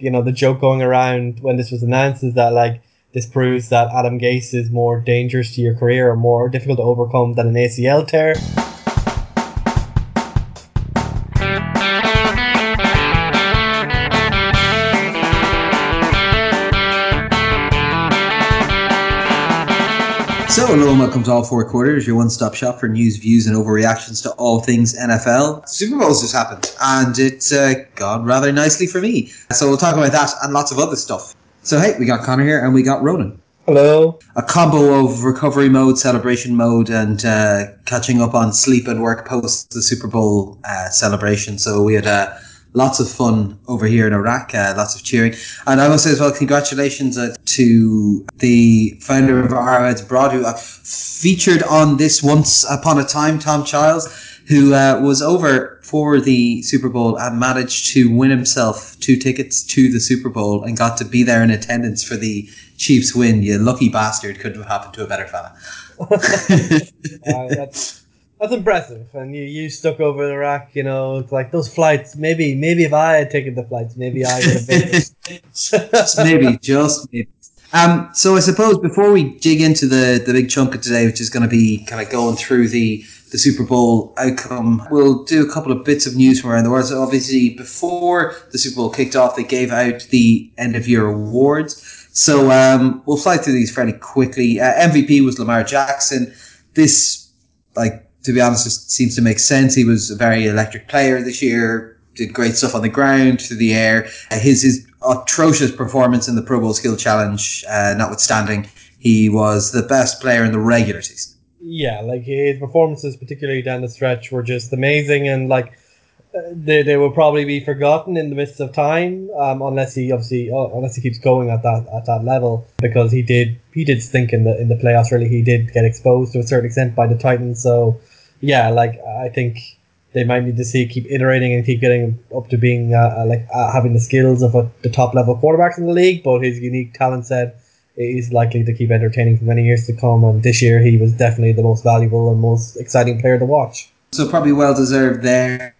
you know, the joke going around when this was announced is that like this proves that Adam Gase is more dangerous to your career or more difficult to overcome than an ACL tear. Hello and welcome to All Four Quarters, your one stop shop for news, views, and overreactions to all things NFL. Super Bowl's just happened, and it's uh, gone rather nicely for me. So, we'll talk about that and lots of other stuff. So, hey, we got Connor here and we got Ronan. Hello. A combo of recovery mode, celebration mode, and uh, catching up on sleep and work post the Super Bowl uh, celebration. So, we had uh, lots of fun over here in Iraq, uh, lots of cheering. And I must say as well, congratulations uh, to the founder of Arrowheads Broad, who uh, featured on this once upon a time, Tom Childs, who uh, was over for the Super Bowl and managed to win himself two tickets to the Super Bowl and got to be there in attendance for the Chiefs win. You lucky bastard, couldn't have happened to a better fella. That's that's impressive. And you, you stuck over in Iraq, you know, like those flights. Maybe maybe if I had taken the flights, maybe I would have been. just maybe, just maybe. Um, so I suppose before we dig into the, the big chunk of today, which is going to be kind of going through the, the Super Bowl outcome, we'll do a couple of bits of news from around the world. So obviously, before the Super Bowl kicked off, they gave out the end of year awards. So um, we'll fly through these fairly quickly. Uh, MVP was Lamar Jackson. This, like, to be honest, it seems to make sense. He was a very electric player this year. Did great stuff on the ground, through the air. Uh, his his atrocious performance in the Pro Bowl Skill Challenge, uh, notwithstanding, he was the best player in the regular season. Yeah, like his performances, particularly down the stretch, were just amazing, and like they, they will probably be forgotten in the midst of time, um, unless he obviously uh, unless he keeps going at that at that level because he did he did stink in the in the playoffs. Really, he did get exposed to a certain extent by the Titans. So yeah, like I think they might need to see keep iterating and keep getting up to being uh, uh, like uh, having the skills of a, the top level quarterbacks in the league. But his unique talent set is likely to keep entertaining for many years to come. And this year, he was definitely the most valuable and most exciting player to watch. So probably well deserved there.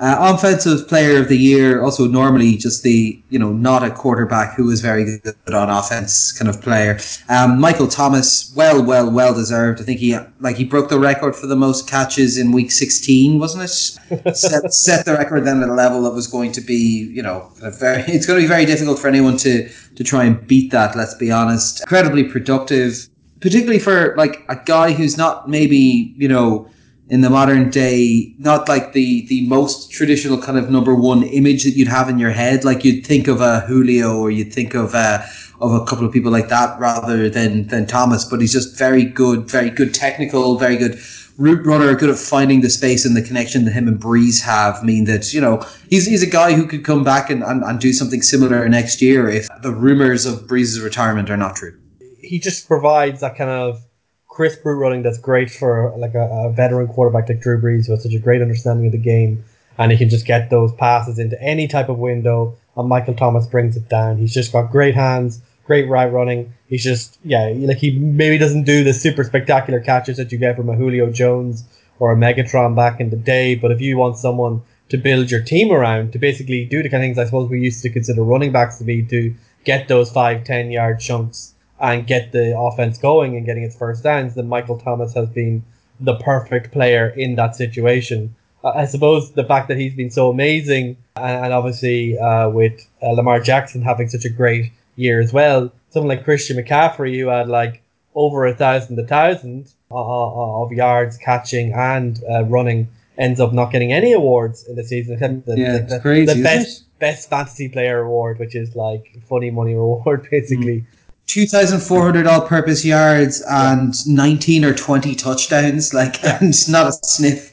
Uh, offensive player of the year, also normally just the you know not a quarterback who is very good on offense kind of player. Um, Michael Thomas, well, well, well deserved. I think he like he broke the record for the most catches in week sixteen, wasn't it? set, set the record then at a level that was going to be you know very. It's going to be very difficult for anyone to to try and beat that. Let's be honest. Incredibly productive, particularly for like a guy who's not maybe you know in the modern day, not like the the most traditional kind of number one image that you'd have in your head. Like you'd think of a Julio or you'd think of a of a couple of people like that rather than than Thomas. But he's just very good, very good technical, very good route runner, good at finding the space and the connection that him and Brees have. Mean that you know he's he's a guy who could come back and, and, and do something similar next year if the rumors of Brees' retirement are not true. He just provides that kind of crisp route running that's great for like a, a, veteran quarterback like Drew Brees who has such a great understanding of the game and he can just get those passes into any type of window and Michael Thomas brings it down. He's just got great hands, great right running. He's just yeah, like he maybe doesn't do the super spectacular catches that you get from a Julio Jones or a Megatron back in the day, but if you want someone to build your team around to basically do the kind of things I suppose we used to consider running backs to be to get those five, ten yard chunks and get the offense going and getting its first downs, then Michael Thomas has been the perfect player in that situation. I suppose the fact that he's been so amazing, and, obviously uh, with uh, Lamar Jackson having such a great year as well, someone like Christian McCaffrey who had like over a thousand, a thousand uh, uh, of yards catching and uh, running ends up not getting any awards in the season. The, yeah, the, the, crazy, the best best fantasy player award, which is like funny money reward basically. Mm. 2,400 all purpose yards and 19 or 20 touchdowns, like, and not a sniff.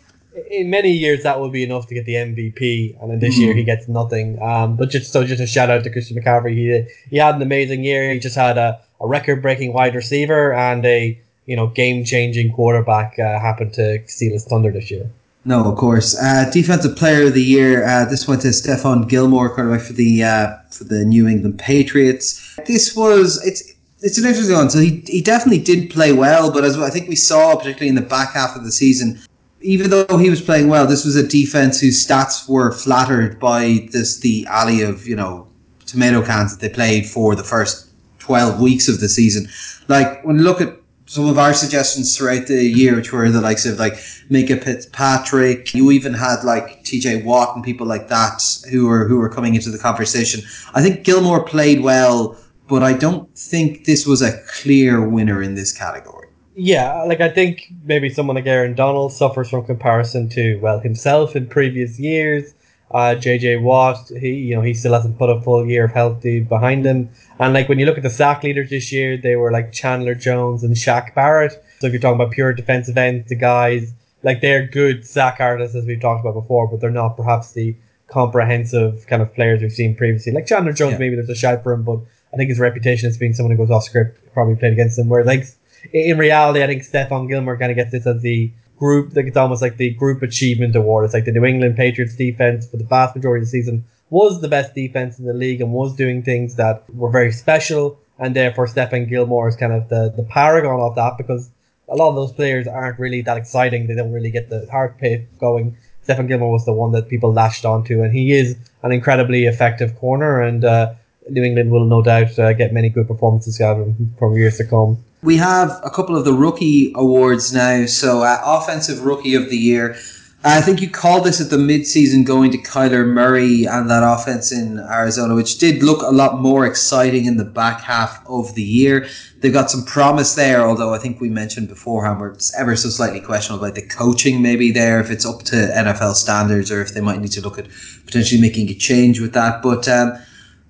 In many years, that would be enough to get the MVP, and in this mm. year, he gets nothing. Um, but just so, just a shout out to Christian McCaffrey. He he had an amazing year. He just had a, a record breaking wide receiver and a you know game changing quarterback uh, happened to steal his thunder this year. No, of course. Uh, defensive player of the year. Uh, this went to Stephon Gilmore, quarterback for the uh, for the New England Patriots. This was it's it's an interesting one. So he he definitely did play well, but as I think we saw, particularly in the back half of the season, even though he was playing well, this was a defense whose stats were flattered by this the alley of you know tomato cans that they played for the first 12 weeks of the season. Like when you look at some of our suggestions throughout the year, which were the likes of like Minkah Fitzpatrick, you even had like TJ Watt and people like that who were who were coming into the conversation. I think Gilmore played well, but I don't think this was a clear winner in this category. Yeah, like I think maybe someone like Aaron Donald suffers from comparison to well himself in previous years. Uh, JJ Watt, he you know he still hasn't put a full year of healthy behind him. And like when you look at the sack leaders this year, they were like Chandler Jones and Shaq Barrett. So if you're talking about pure defensive ends, the guys like they're good sack artists as we've talked about before, but they're not perhaps the comprehensive kind of players we've seen previously. Like Chandler Jones, yeah. maybe there's a shout for him, but I think his reputation as being someone who goes off script probably played against him. Where like in reality, I think Stephon Gilmore kind of gets this as the group, like it's almost like the group achievement award. It's like the New England Patriots defense for the vast majority of the season was the best defense in the league and was doing things that were very special. And therefore, Stephon Gilmore is kind of the, the paragon of that because a lot of those players aren't really that exciting. They don't really get the heart rate going. Stephon Gilmore was the one that people latched onto, and he is an incredibly effective corner. And uh, New England will no doubt uh, get many good performances out of him from years to come. We have a couple of the rookie awards now. So, uh, offensive rookie of the year. I think you called this at the midseason going to Kyler Murray and that offense in Arizona, which did look a lot more exciting in the back half of the year. They've got some promise there, although I think we mentioned beforehand where it's ever so slightly questionable about the coaching maybe there, if it's up to NFL standards or if they might need to look at potentially making a change with that. But um,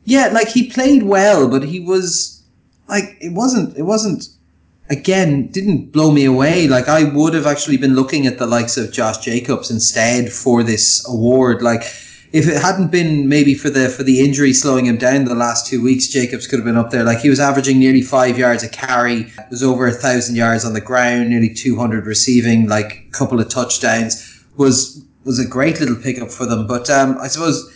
yeah, like he played well, but he was like it wasn't it wasn't again didn't blow me away. Like I would have actually been looking at the likes of Josh Jacobs instead for this award. Like if it hadn't been maybe for the for the injury slowing him down the last two weeks, Jacobs could have been up there. Like he was averaging nearly five yards a carry, was over a thousand yards on the ground, nearly two hundred receiving, like a couple of touchdowns. Was was a great little pickup for them. But um, I suppose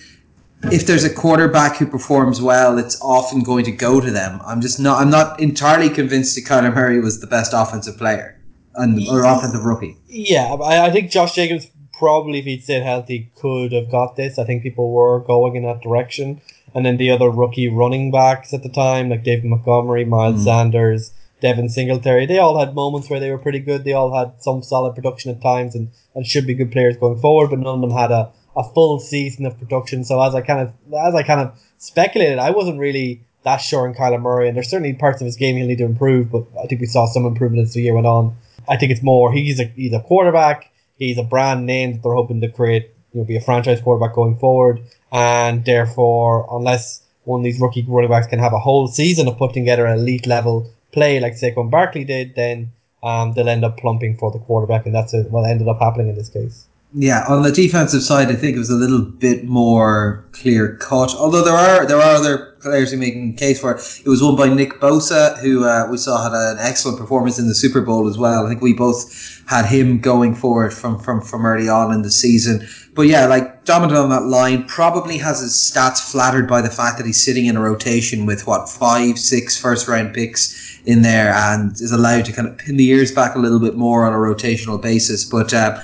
if there's a quarterback who performs well, it's often going to go to them. I'm just not. I'm not entirely convinced that Kyler Murray was the best offensive player and or offensive rookie. Yeah, I, I think Josh Jacobs probably, if he'd stayed healthy, could have got this. I think people were going in that direction. And then the other rookie running backs at the time, like David Montgomery, Miles mm. Sanders, Devin Singletary, they all had moments where they were pretty good. They all had some solid production at times and, and should be good players going forward, but none of them had a a full season of production. So as I kind of as I kind of speculated, I wasn't really that sure in Kyler Murray, and there's certainly parts of his game he'll need to improve. But I think we saw some improvement as the year went on. I think it's more he's a he's a quarterback. He's a brand name that they're hoping to create. You know, be a franchise quarterback going forward, and therefore, unless one of these rookie running backs can have a whole season of putting together an elite level play like Saquon Barkley did, then um, they'll end up plumping for the quarterback, and that's what ended up happening in this case. Yeah, on the defensive side, I think it was a little bit more clear cut. Although there are there are other players who making case for it. It was won by Nick Bosa, who uh, we saw had an excellent performance in the Super Bowl as well. I think we both had him going for it from from from early on in the season. But yeah, like dominant on that line, probably has his stats flattered by the fact that he's sitting in a rotation with what five, six first round picks in there, and is allowed to kind of pin the ears back a little bit more on a rotational basis. But uh,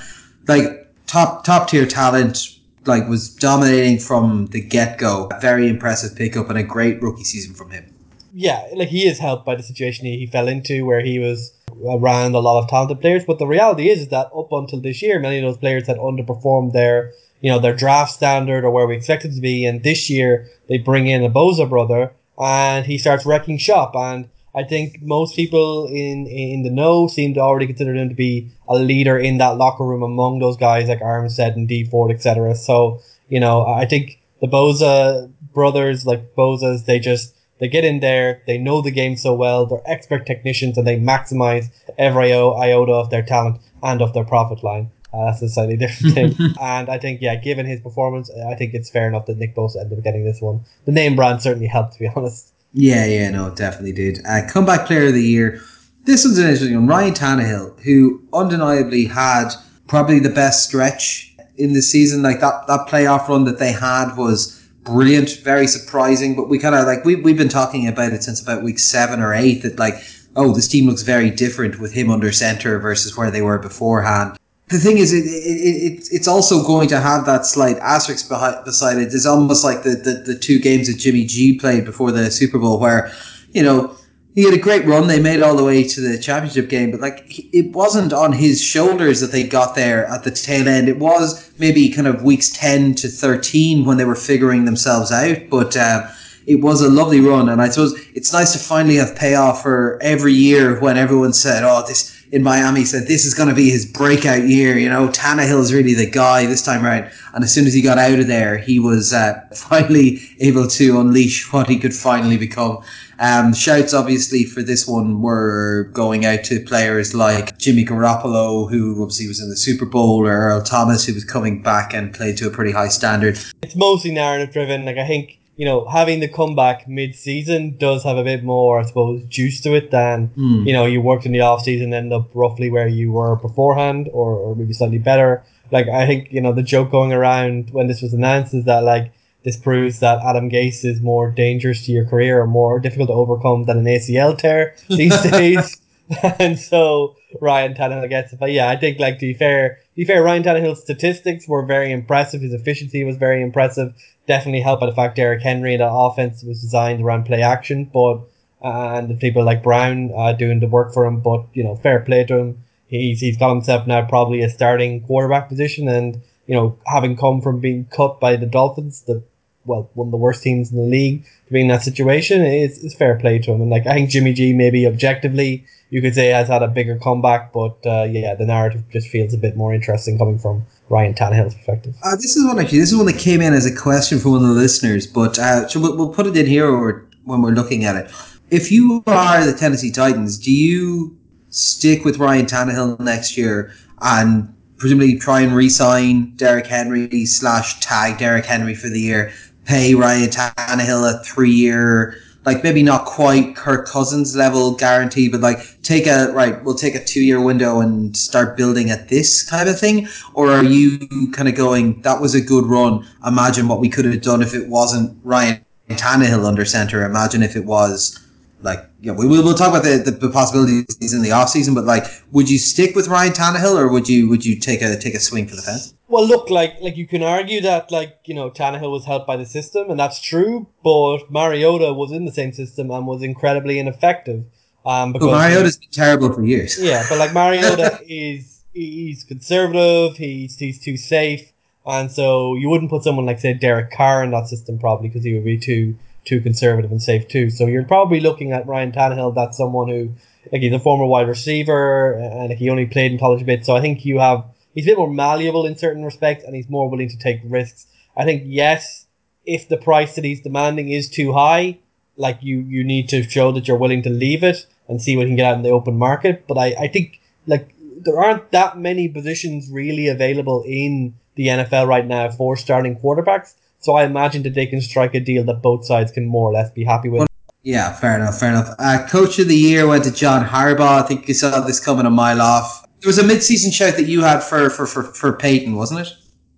like top top tier talent like was dominating from the get go. Very impressive pickup and a great rookie season from him. Yeah, like he is helped by the situation he, he fell into where he was around a lot of talented players. But the reality is, is that up until this year, many of those players had underperformed their you know their draft standard or where we expected to be. And this year they bring in a Bosa brother and he starts wrecking shop and I think most people in in the know seem to already consider him to be a leader in that locker room among those guys like Armstead and Dee Ford, etc. So you know, I think the Bosa brothers, like Bosas, they just they get in there, they know the game so well, they're expert technicians, and they maximize every iota of their talent and of their profit line. Uh, that's a slightly different thing. and I think, yeah, given his performance, I think it's fair enough that Nick Bosa ended up getting this one. The name brand certainly helped, to be honest. Yeah, yeah, no, definitely did. Uh, comeback player of the year. This one's an interesting one. Ryan Tannehill, who undeniably had probably the best stretch in the season. Like that, that playoff run that they had was brilliant, very surprising. But we kind of like we we've been talking about it since about week seven or eight. That like, oh, this team looks very different with him under center versus where they were beforehand. The thing is, it, it, it it's also going to have that slight asterisk behind, beside it. It's almost like the, the, the two games that Jimmy G played before the Super Bowl, where you know he had a great run. They made all the way to the championship game, but like it wasn't on his shoulders that they got there at the tail end. It was maybe kind of weeks ten to thirteen when they were figuring themselves out, but. Uh, it was a lovely run, and I suppose it's nice to finally have payoff for every year when everyone said, "Oh, this in Miami said this is going to be his breakout year." You know, Tannehill's really the guy this time around, and as soon as he got out of there, he was uh, finally able to unleash what he could finally become. Um, shouts obviously for this one were going out to players like Jimmy Garoppolo, who obviously was in the Super Bowl, or Earl Thomas, who was coming back and played to a pretty high standard. It's mostly narrative driven. Like I think you know, having the comeback mid season does have a bit more, I suppose, juice to it than, Mm. you know, you worked in the off season, end up roughly where you were beforehand or, or maybe slightly better. Like, I think, you know, the joke going around when this was announced is that, like, this proves that Adam Gase is more dangerous to your career or more difficult to overcome than an ACL tear these days. and so Ryan Tannehill gets it. But yeah, I think, like, to be fair, to be fair, Ryan Tannehill's statistics were very impressive. His efficiency was very impressive definitely helped by the fact Derrick Henry and the offense was designed around play action, but uh, and people like Brown uh, doing the work for him. But you know, fair play to him. He's he's got himself now probably a starting quarterback position, and you know, having come from being cut by the Dolphins, the well one of the worst teams in the league, to be in that situation is is fair play to him. And like I think Jimmy G maybe objectively you could say has had a bigger comeback, but uh, yeah, the narrative just feels a bit more interesting coming from Ryan Tannehill's perspective. Uh, this is one actually. This is one that came in as a question from one of the listeners, but uh, so we'll, we'll put it in here or when we're looking at it. If you are the Tennessee Titans, do you stick with Ryan Tannehill next year and presumably try and re-sign Derrick Henry slash tag Derrick Henry for the year, pay Ryan Tannehill a three-year, like maybe not quite Kirk Cousins level guarantee, but like take a right, we'll take a two-year window and start building at this kind of thing, or are you kind of going that was a good run? Imagine what we could have done if it wasn't Ryan Tannehill under center. Imagine if it was like yeah, we will we'll talk about the, the, the possibilities in the off season, but like, would you stick with Ryan Tannehill or would you would you take a take a swing for the fence? Well, look, like like you can argue that like you know Tannehill was helped by the system, and that's true. But Mariota was in the same system and was incredibly ineffective. Um, because But Mariota's been terrible for years. yeah, but like Mariota is he's conservative. He's he's too safe, and so you wouldn't put someone like say Derek Carr in that system probably because he would be too too conservative and safe too. So you're probably looking at Ryan Tannehill. That's someone who like he's a former wide receiver and he only played in college a bit. So I think you have he's a bit more malleable in certain respects and he's more willing to take risks. I think yes, if the price that he's demanding is too high, like you you need to show that you're willing to leave it and see what you can get out in the open market. But I, I think like there aren't that many positions really available in the NFL right now for starting quarterbacks. So I imagine that they can strike a deal that both sides can more or less be happy with. Yeah, fair enough, fair enough. Uh, Coach of the year went to John Harbaugh. I think you saw this coming a mile off. There was a mid-season shout that you had for for for, for Peyton, wasn't it?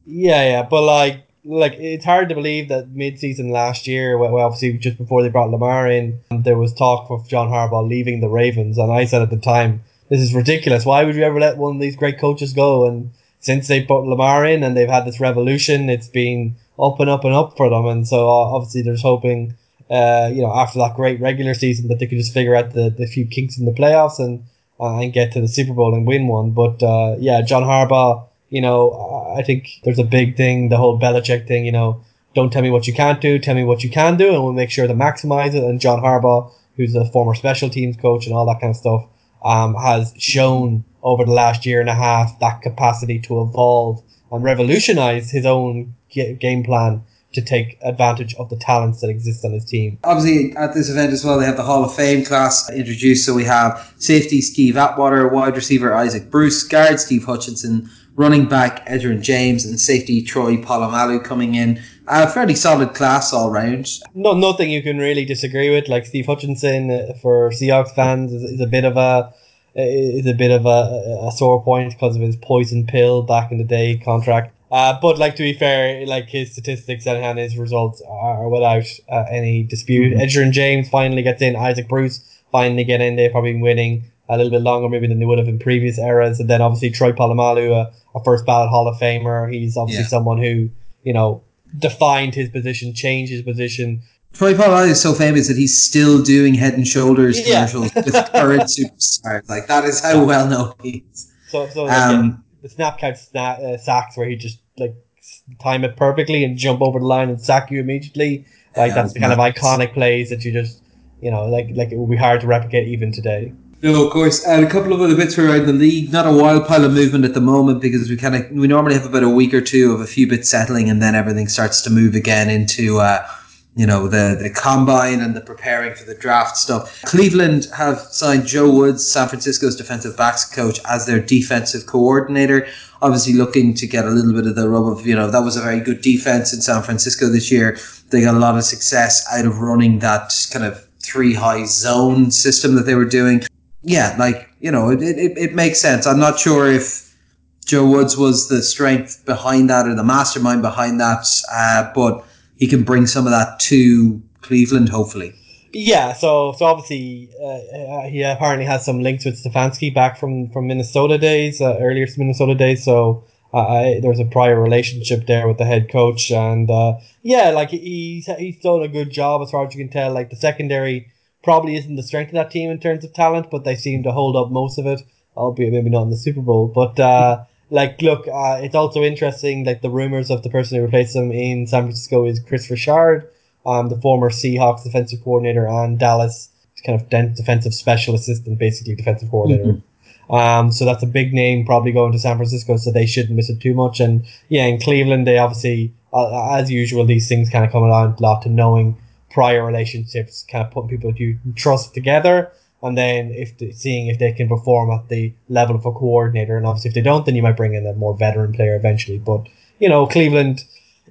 Yeah, yeah, but like like it's hard to believe that mid-season last year, well, obviously just before they brought Lamar in, there was talk of John Harbaugh leaving the Ravens, and I said at the time, this is ridiculous. Why would you ever let one of these great coaches go? And since they put Lamar in and they've had this revolution, it's been up and up and up for them, and so uh, obviously there's hoping, uh, you know, after that great regular season that they could just figure out the, the few kinks in the playoffs and and get to the Super Bowl and win one. But uh, yeah, John Harbaugh, you know, I think there's a big thing, the whole Belichick thing, you know, don't tell me what you can't do, tell me what you can do, and we'll make sure to maximize it. And John Harbaugh, who's a former special teams coach and all that kind of stuff, um, has shown over the last year and a half that capacity to evolve and revolutionize his own game plan to take advantage of the talents that exist on his team. Obviously, at this event as well, they have the Hall of Fame class introduced. So we have safety Steve Atwater, wide receiver Isaac Bruce, guard Steve Hutchinson, running back Edgerrin James, and safety Troy Polamalu coming in. A fairly solid class all round. No, nothing you can really disagree with. Like Steve Hutchinson uh, for Seahawks fans is, is a bit of a is a bit of a, a sore point because of his poison pill back in the day contract. Uh, but like to be fair, like his statistics and, and his results are without uh, any dispute. Mhm. and James finally gets in. Isaac Bruce finally get in. They've probably been winning a little bit longer maybe than they would have in previous eras. And then obviously Troy Polamalu, a, a first ballot Hall of Famer. He's obviously Yeah. someone who you know defined his position, changed his position. Troy Polamalu is so famous that he's still doing Head and Shoulders Yeah. commercials with current superstars. Like that is how well known he is. So so like, yeah, Um, the snap count sna- uh, sacks where he just like time it perfectly and jump over the line and sack you immediately. Like Yeah, that's the kind of iconic plays that you just you know like like it would be hard to replicate even today. No, of course. And a couple of other bits for around the league. Not a wild pile of movement at the moment because we kind of we normally have about a week or two of a few bits settling, and then everything starts to move again into uh, you know the the combine and the preparing for the draft stuff. Cleveland have signed Joe Woods, San Francisco's defensive backs coach, as their defensive coordinator. Obviously, looking to get a little bit of the rub of you know that was a very good defense in San Francisco this year. They got a lot of success out of running that kind of three high zone system that they were doing yeah, like you know, it, it, it makes sense. I'm not sure if Joe Woods was the strength behind that or the mastermind behind that, uh, but he can bring some of that to Cleveland, hopefully. Yeah, so so obviously uh, uh, he apparently has some links with Stefanski back from from Minnesota days, uh, earlier Minnesota days. So uh, a prior relationship there with the head coach, and uh, yeah, like he's he's done a good job as far as you can tell. Like the secondary probably isn't the strength of that team in terms of talent, but they seem to hold up most of it, albeit maybe not in the Super Bowl. But uh, like, look, uh, it's also interesting. Like the rumors of the person who replaced him in San Francisco is Kris Richard um, the former Seahawks defensive coordinator and Dallas kind of defensive special assistant, basically defensive coordinator. Um, so that's a big name probably going to San Francisco, so they shouldn't miss it too much. And yeah, in Cleveland, they obviously, uh, as usual, these things kind of come around a lot to knowing prior relationships, kind of putting people that you trust together, and then if the, seeing if they can perform at the level of a coordinator. And obviously, if they don't, then you might bring in a more veteran player eventually. But you know, Cleveland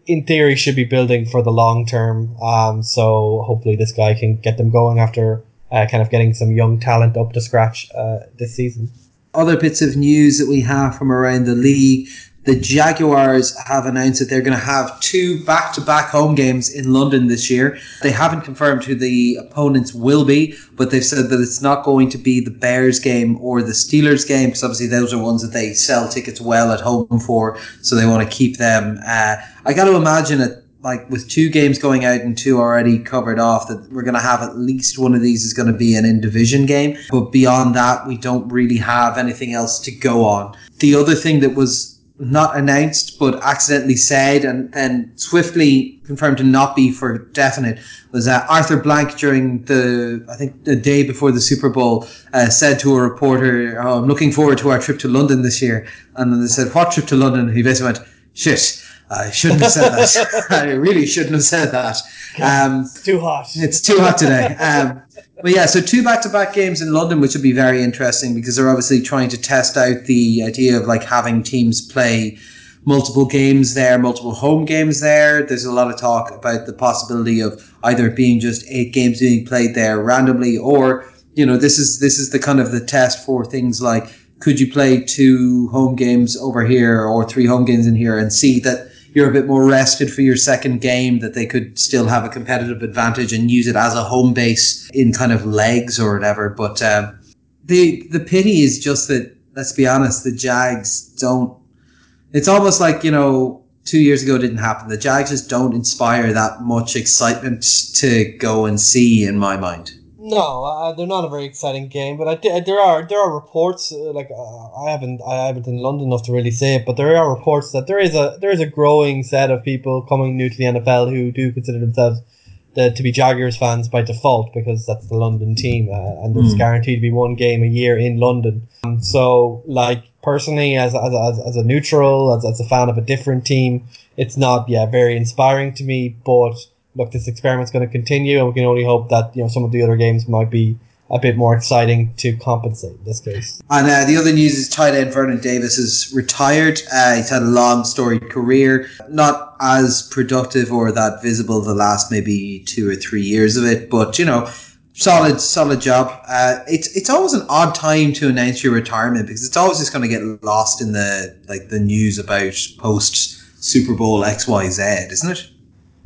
in theory should be building for the long term. Um, so hopefully this guy can get them going after uh, kind of getting some young talent up to scratch uh, this season. Other bits of news that we have from around the league. The Jaguars have announced that they're going to have two back to back home games in London this year. They haven't confirmed who the opponents will be, but they've said that it's not going to be the Bears game or the Steelers game, because obviously those are ones that they sell tickets well at home for, so they want to keep them. Uh, I got to imagine it. Like with two games going out and two already covered off, that we're going to have at least one of these is going to be an in division game. But beyond that, we don't really have anything else to go on. The other thing that was not announced but accidentally said and then swiftly confirmed to not be for definite was uh, Arthur Blank during the I think the day before the Super Bowl uh, said to a reporter, oh, "I'm looking forward to our trip to London this year." And then they said, "What trip to London?" And he basically went, "Shit." I shouldn't have said that. I really shouldn't have said that. Um, It's too hot. it's too hot today. Um, but yeah, so two back-to-back games in London, which would be very interesting because they're obviously trying to test out the idea of like having teams play multiple games there, multiple home games there. There's a lot of talk about the possibility of either being just eight games being played there randomly, or you know, this is this is the kind of the test for things like could you play two home games over here or three home games in here and see that you're a bit more rested for your second game, that they could still have a competitive advantage and use it as a home base in kind of legs or whatever. But um, the the pity is just that let's be honest, the Jags don't. It's almost like you know two years ago didn't happen. The Jags just don't inspire that much excitement to go and see in my mind. No, uh, they're not a very exciting game, but I there are there are reports uh, like uh, I haven't I haven't in London enough to really say it, but there are reports that there is a there is a growing set of people coming new to the NFL who do consider themselves the, to be Jaguars fans by default because that's the London team, uh, and there's Hmm. guaranteed to be one game a year in London. Um, so, like personally, as as, as, as a neutral, as, as a fan of a different team, it's not yeah very inspiring to me, but look, this experiment's going to continue, and we can only hope that you know some of the other games might be a bit more exciting to compensate in this case. And uh, the other news is tight end Vernon Davis is retired. Uh, he's had a long storied career, not as productive or that visible the last maybe two or three years of it, but you know, solid, solid job. Uh, it's it's always an odd time to announce your retirement because it's always just going to get lost in the like the news about post Super Bowl X Y Z, isn't it?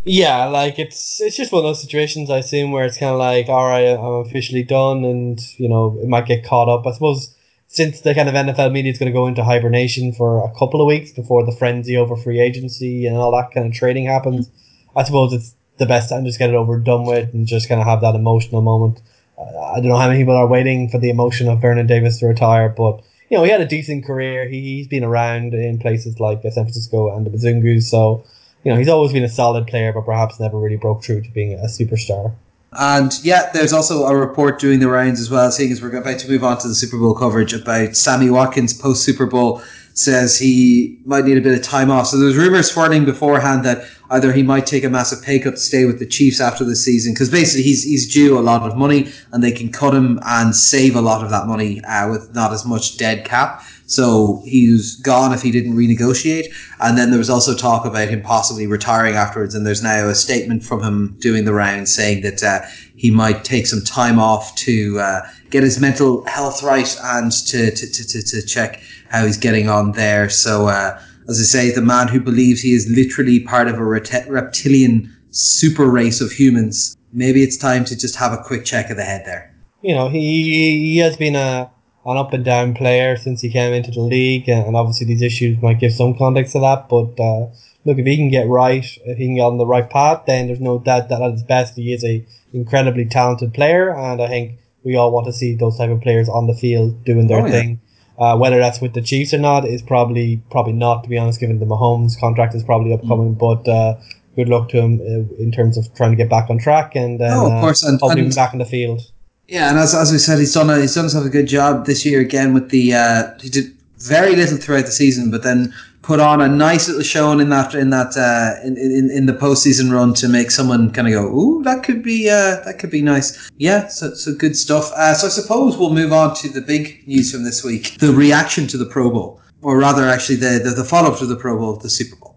Yeah, like it's it's just one of those situations I assume where it's kind of like, all right, I'm officially done, and you know it might get caught up. I suppose since the kind of NFL media is going to go into hibernation for a couple of weeks before the frenzy over free agency and all that kind of trading happens, I suppose it's the best time to just get it over and done with and just kind of have that emotional moment. Uh, I don't know how many people are waiting for the emotion of Vernon Davis to retire, but you know he had a decent career. He, he's been around in places like San Francisco and the Bazungus, so you know, he's always been a solid player, but perhaps never really broke through to being a superstar. And yeah, there's also a report doing the rounds as well, seeing as we're about to move on to the Super Bowl coverage about Sammy Watkins post Super Bowl says he might need a bit of time off. So there's rumors swirling beforehand that either he might take a massive pay cut to stay with the Chiefs after the season because basically he's he's due a lot of money and they can cut him and save a lot of that money uh, with not as much dead cap. So he's gone if he didn't renegotiate. And then there was also talk about him possibly retiring afterwards. And there's now a statement from him doing the rounds saying that uh, he might take some time off to uh, get his mental health right and to, to, to, to, to check how he's getting on there. So, uh, as I say, the man who believes he is literally part of a reptilian super race of humans. Maybe it's time to just have a quick check of the head there. You know, he he has been a an up and down player since he came into the league, and obviously these issues might give some context to that. But uh, look, if he can get right, if he can get on the right path, then there's no doubt that at his best he is a incredibly talented player, and I think we all want to see those type of players on the field doing their oh, yeah. thing. Uh, whether that's with the Chiefs or not is probably probably not to be honest, given the Mahomes contract is probably upcoming. Mm. But uh, good luck to him uh, in terms of trying to get back on track and then, oh, of course, and, hopefully and, back in the field. Yeah, and as, as we said, he's done a, he's done himself a good job this year again with the uh, he did very little throughout the season, but then put on a nice little showing in that in that uh, in, in in the postseason run to make someone kind of go, ooh, that could be uh, that could be nice. Yeah, so so good stuff. Uh, so I suppose we'll move on to the big news from this week: the reaction to the Pro Bowl, or rather, actually, the the, the follow up to the Pro Bowl, the Super Bowl.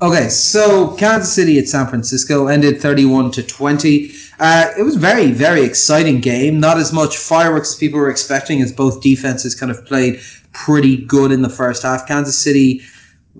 Okay, so Kansas City at San Francisco ended 31 to 20. Uh, it was very, very exciting game. Not as much fireworks as people were expecting, as both defenses kind of played pretty good in the first half. Kansas City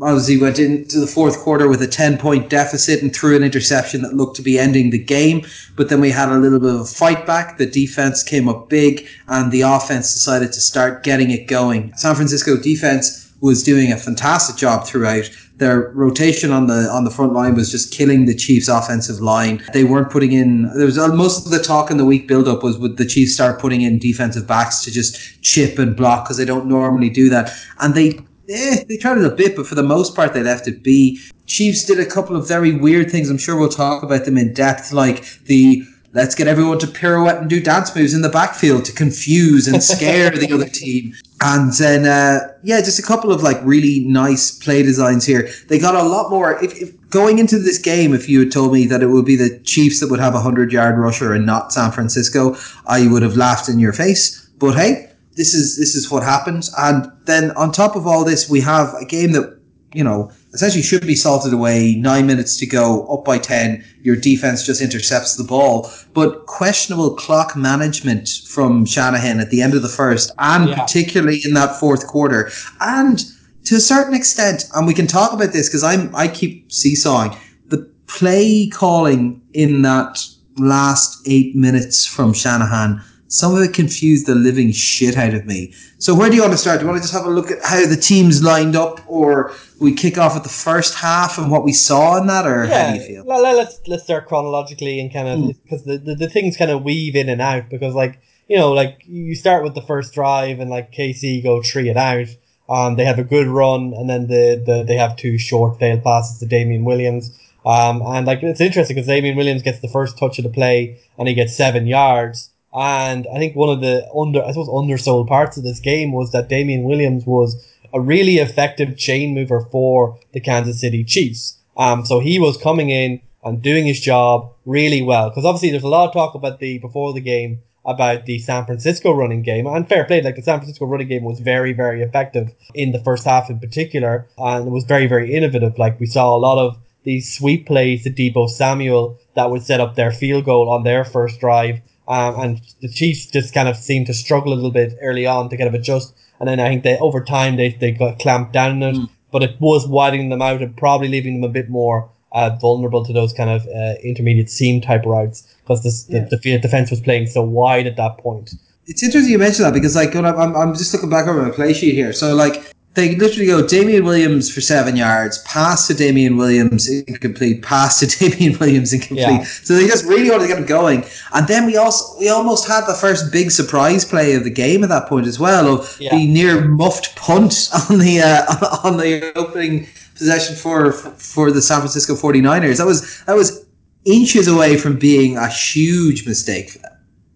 obviously went into the fourth quarter with a 10 point deficit and threw an interception that looked to be ending the game. But then we had a little bit of a fight back. The defense came up big and the offense decided to start getting it going. San Francisco defense was doing a fantastic job throughout their rotation on the on the front line was just killing the Chiefs' offensive line. They weren't putting in. There was uh, most of the talk in the week build up was would the Chiefs start putting in defensive backs to just chip and block because they don't normally do that, and they. Eh, they tried it a bit, but for the most part, they left it be. Chiefs did a couple of very weird things. I'm sure we'll talk about them in depth, like the let's get everyone to pirouette and do dance moves in the backfield to confuse and scare the other team. And then, uh, yeah, just a couple of like really nice play designs here. They got a lot more. If, if going into this game, if you had told me that it would be the Chiefs that would have a hundred yard rusher and not San Francisco, I would have laughed in your face. But hey, this is this is what happens. And then on top of all this, we have a game that you know, essentially should be salted away. Nine minutes to go, up by 10. Your defense just intercepts the ball. But questionable clock management from Shanahan at the end of the first, and yeah. particularly in that fourth quarter. And to a certain extent, and we can talk about this because I'm I keep seesawing the play calling in that last eight minutes from Shanahan some of it confused the living shit out of me. So where do you want to start? Do you want to just have a look at how the teams lined up, or we kick off at the first half and what we saw in that, or yeah, how do you feel? Let's let's start chronologically and kind of because mm. the, the the things kind of weave in and out because like you know like you start with the first drive and like KC go three it out. Um, they have a good run and then the, the they have two short failed passes to Damien Williams. Um, and like it's interesting because Damien Williams gets the first touch of the play and he gets seven yards. And I think one of the under, I suppose, undersold parts of this game was that Damien Williams was a really effective chain mover for the Kansas City Chiefs. Um, so he was coming in and doing his job really well. Because obviously there's a lot of talk about the before the game about the San Francisco running game. And fair play, like the San Francisco running game was very, very effective in the first half in particular. And it was very, very innovative. Like we saw a lot of these sweep plays to Deebo Samuel that would set up their field goal on their first drive. Um, and the Chiefs just kind of seemed to struggle a little bit early on to kind of adjust. And then I think they over time they, they got clamped down on it. Mm. but it was widening them out and probably leaving them a bit more uh, vulnerable to those kind of uh, intermediate seam type routes because yeah. the, the defense was playing so wide at that point. It's interesting you mention that because like I'm, I'm just looking back over my play sheet here. So like they literally go Damien Williams for seven yards, pass to Damien Williams incomplete, pass to Damien Williams incomplete. Yeah. So they just really want to get him going. And then we also we almost had the first big surprise play of the game at that point as well of yeah. the near muffed punt on the uh, on the opening possession for for the San Francisco 49ers. That was that was inches away from being a huge mistake for them.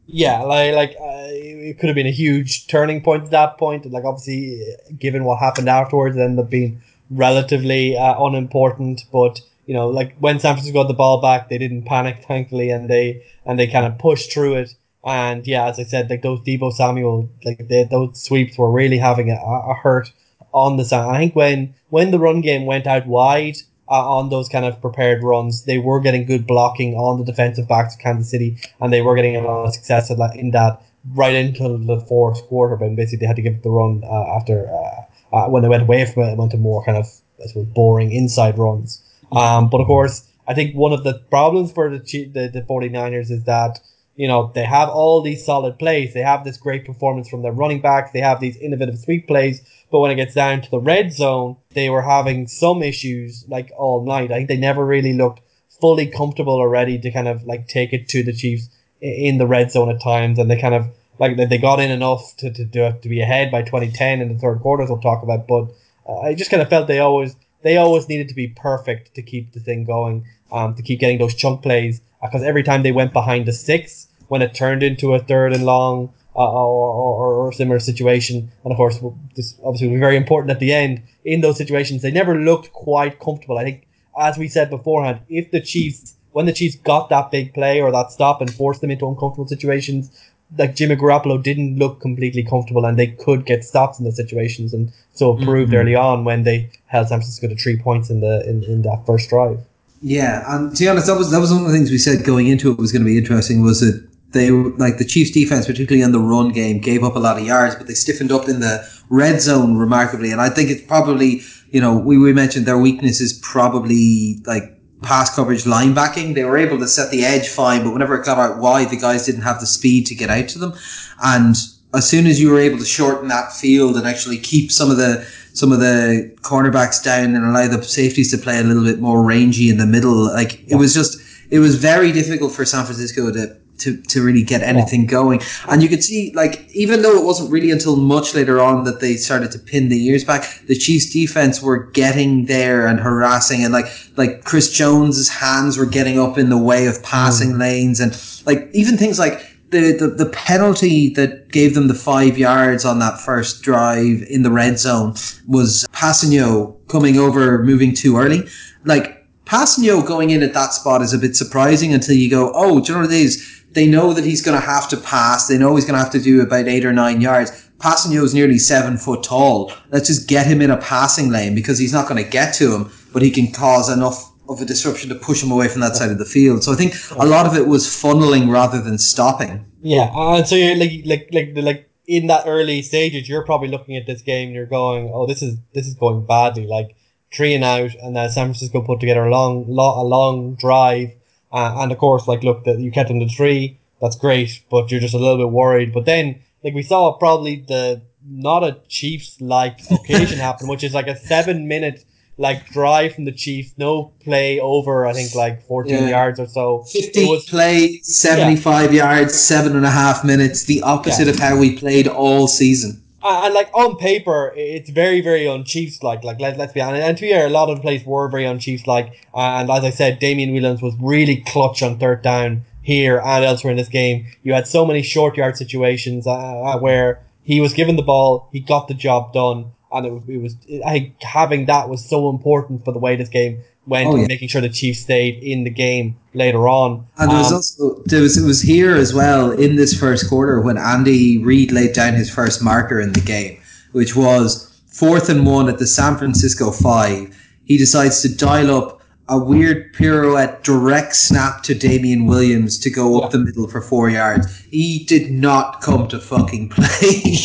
Yeah, like like uh, it could have been a huge turning point at that point. Like obviously, given what happened afterwards, ended up being relatively uh, unimportant. But you know, like when San Francisco got the ball back, they didn't panic, thankfully, and they and they kind of pushed through it. And yeah, as I said, like those Deebo Samuel, like they, those sweeps were really having a, a hurt on the side. I think when when the run game went out wide uh, on those kind of prepared runs, they were getting good blocking on the defensive backs of Kansas City, and they were getting a lot of success in that right into the fourth quarter. But basically, they had to give up the run uh, after uh, uh, when they went away from it, it went to more kind of I suppose boring inside runs. Um, but of course, I think one of the problems for the the, the 49ers is that you know, they have all these solid plays. They have this great performance from their running backs. They have these innovative sweep plays. But when it gets down to the red zone, they were having some issues like all night. I think they never really looked fully comfortable or ready to kind of like take it to the Chiefs in the red zone at times. And they kind of like they got in enough to, to, to, to be ahead by 2010 in the third quarters we'll talk about. But uh, I just kind of felt they always they always needed to be perfect to keep the thing going, um, to keep getting those chunk plays because every time they went behind the six, when it turned into a third and long uh, or, or, or similar situation, and of course this obviously be very important at the end. In those situations, they never looked quite comfortable. I think, as we said beforehand, if the Chiefs when the Chiefs got that big play or that stop and forced them into uncomfortable situations, like Jimmy Garoppolo didn't look completely comfortable and they could get stops in those situations and so it proved mm-hmm. early on when they held San Francisco to three points in the in, in that first drive. Yeah, and to be honest, that was that was one of the things we said going into it was going to be interesting. Was that they like the Chiefs defense, particularly in the run game, gave up a lot of yards, but they stiffened up in the red zone remarkably. And I think it's probably you know we, we mentioned their weakness is probably like pass coverage linebacking. They were able to set the edge fine, but whenever it got out wide, the guys didn't have the speed to get out to them. And as soon as you were able to shorten that field and actually keep some of the some of the cornerbacks down and allow the safeties to play a little bit more rangy in the middle. Like it was just, it was very difficult for San Francisco to to, to really get anything going. And you could see, like, even though it wasn't really until much later on that they started to pin the ears back, the Chiefs defense were getting there and harassing and like, like Chris Jones's hands were getting up in the way of passing mm. lanes and like even things like the, the, the penalty that gave them the five yards on that first drive in the red zone was Kpassagnon coming over, moving too early. Like, Kpassagnon going in at that spot is a bit surprising until you go, oh, do you know what it is? They know that he's going to have to pass. They know he's going to have to do about eight or nine yards. Kpassagnon is nearly seven foot tall. Let's just get him in a passing lane because he's not going to get to him, but he can cause enough of a disruption to push him away from that side of the field. So I think a lot of it was funneling rather than stopping. Yeah, and so you're like like like like in that early stages, you're probably looking at this game and you're going, "Oh, this is this is going badly." Like three and out, and then San Francisco put together a long, lot a long drive, uh, and of course, like look, that you kept them to three. That's great, but you're just a little bit worried. But then, like we saw, probably the not a Chiefs like occasion happen, which is like a seven minute like drive from the Chiefs, no play over, I think like 14 yeah. yards or so. 50 was, play, 75 yeah. yards, seven and a half minutes, the opposite yeah. of how we played all season. And like on paper, it's very, very un Chiefs like. Like let, let's be honest. And to be fair, a lot of the plays were very un Chiefs like. Uh, and as I said, Damien Williams was really clutch on third down here and elsewhere in this game. You had so many short yard situations uh, uh where he was given the ball, he got the job done and it was, it was I think having that was so important for the way this game went oh, yeah. making sure the Chiefs stayed in the game later on. And there was um, also there was it was here as well in this first quarter when Andy Reid laid down his first marker in the game, which was fourth and one at the San Francisco five. He decides to dial up a weird pirouette direct snap to Damien Williams to go up Yeah. the middle for four yards. He did not come to fucking play.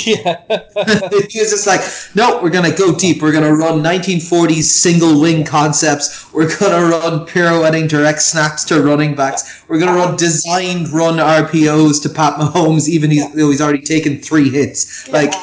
yeah. he was just like, no, we're gonna go deep. We're gonna run 1940s single wing concepts. We're gonna run pirouetting direct snaps to running backs. We're gonna run designed run RPOs to Pat Mahomes, even he's, though he's already taken three hits. Like,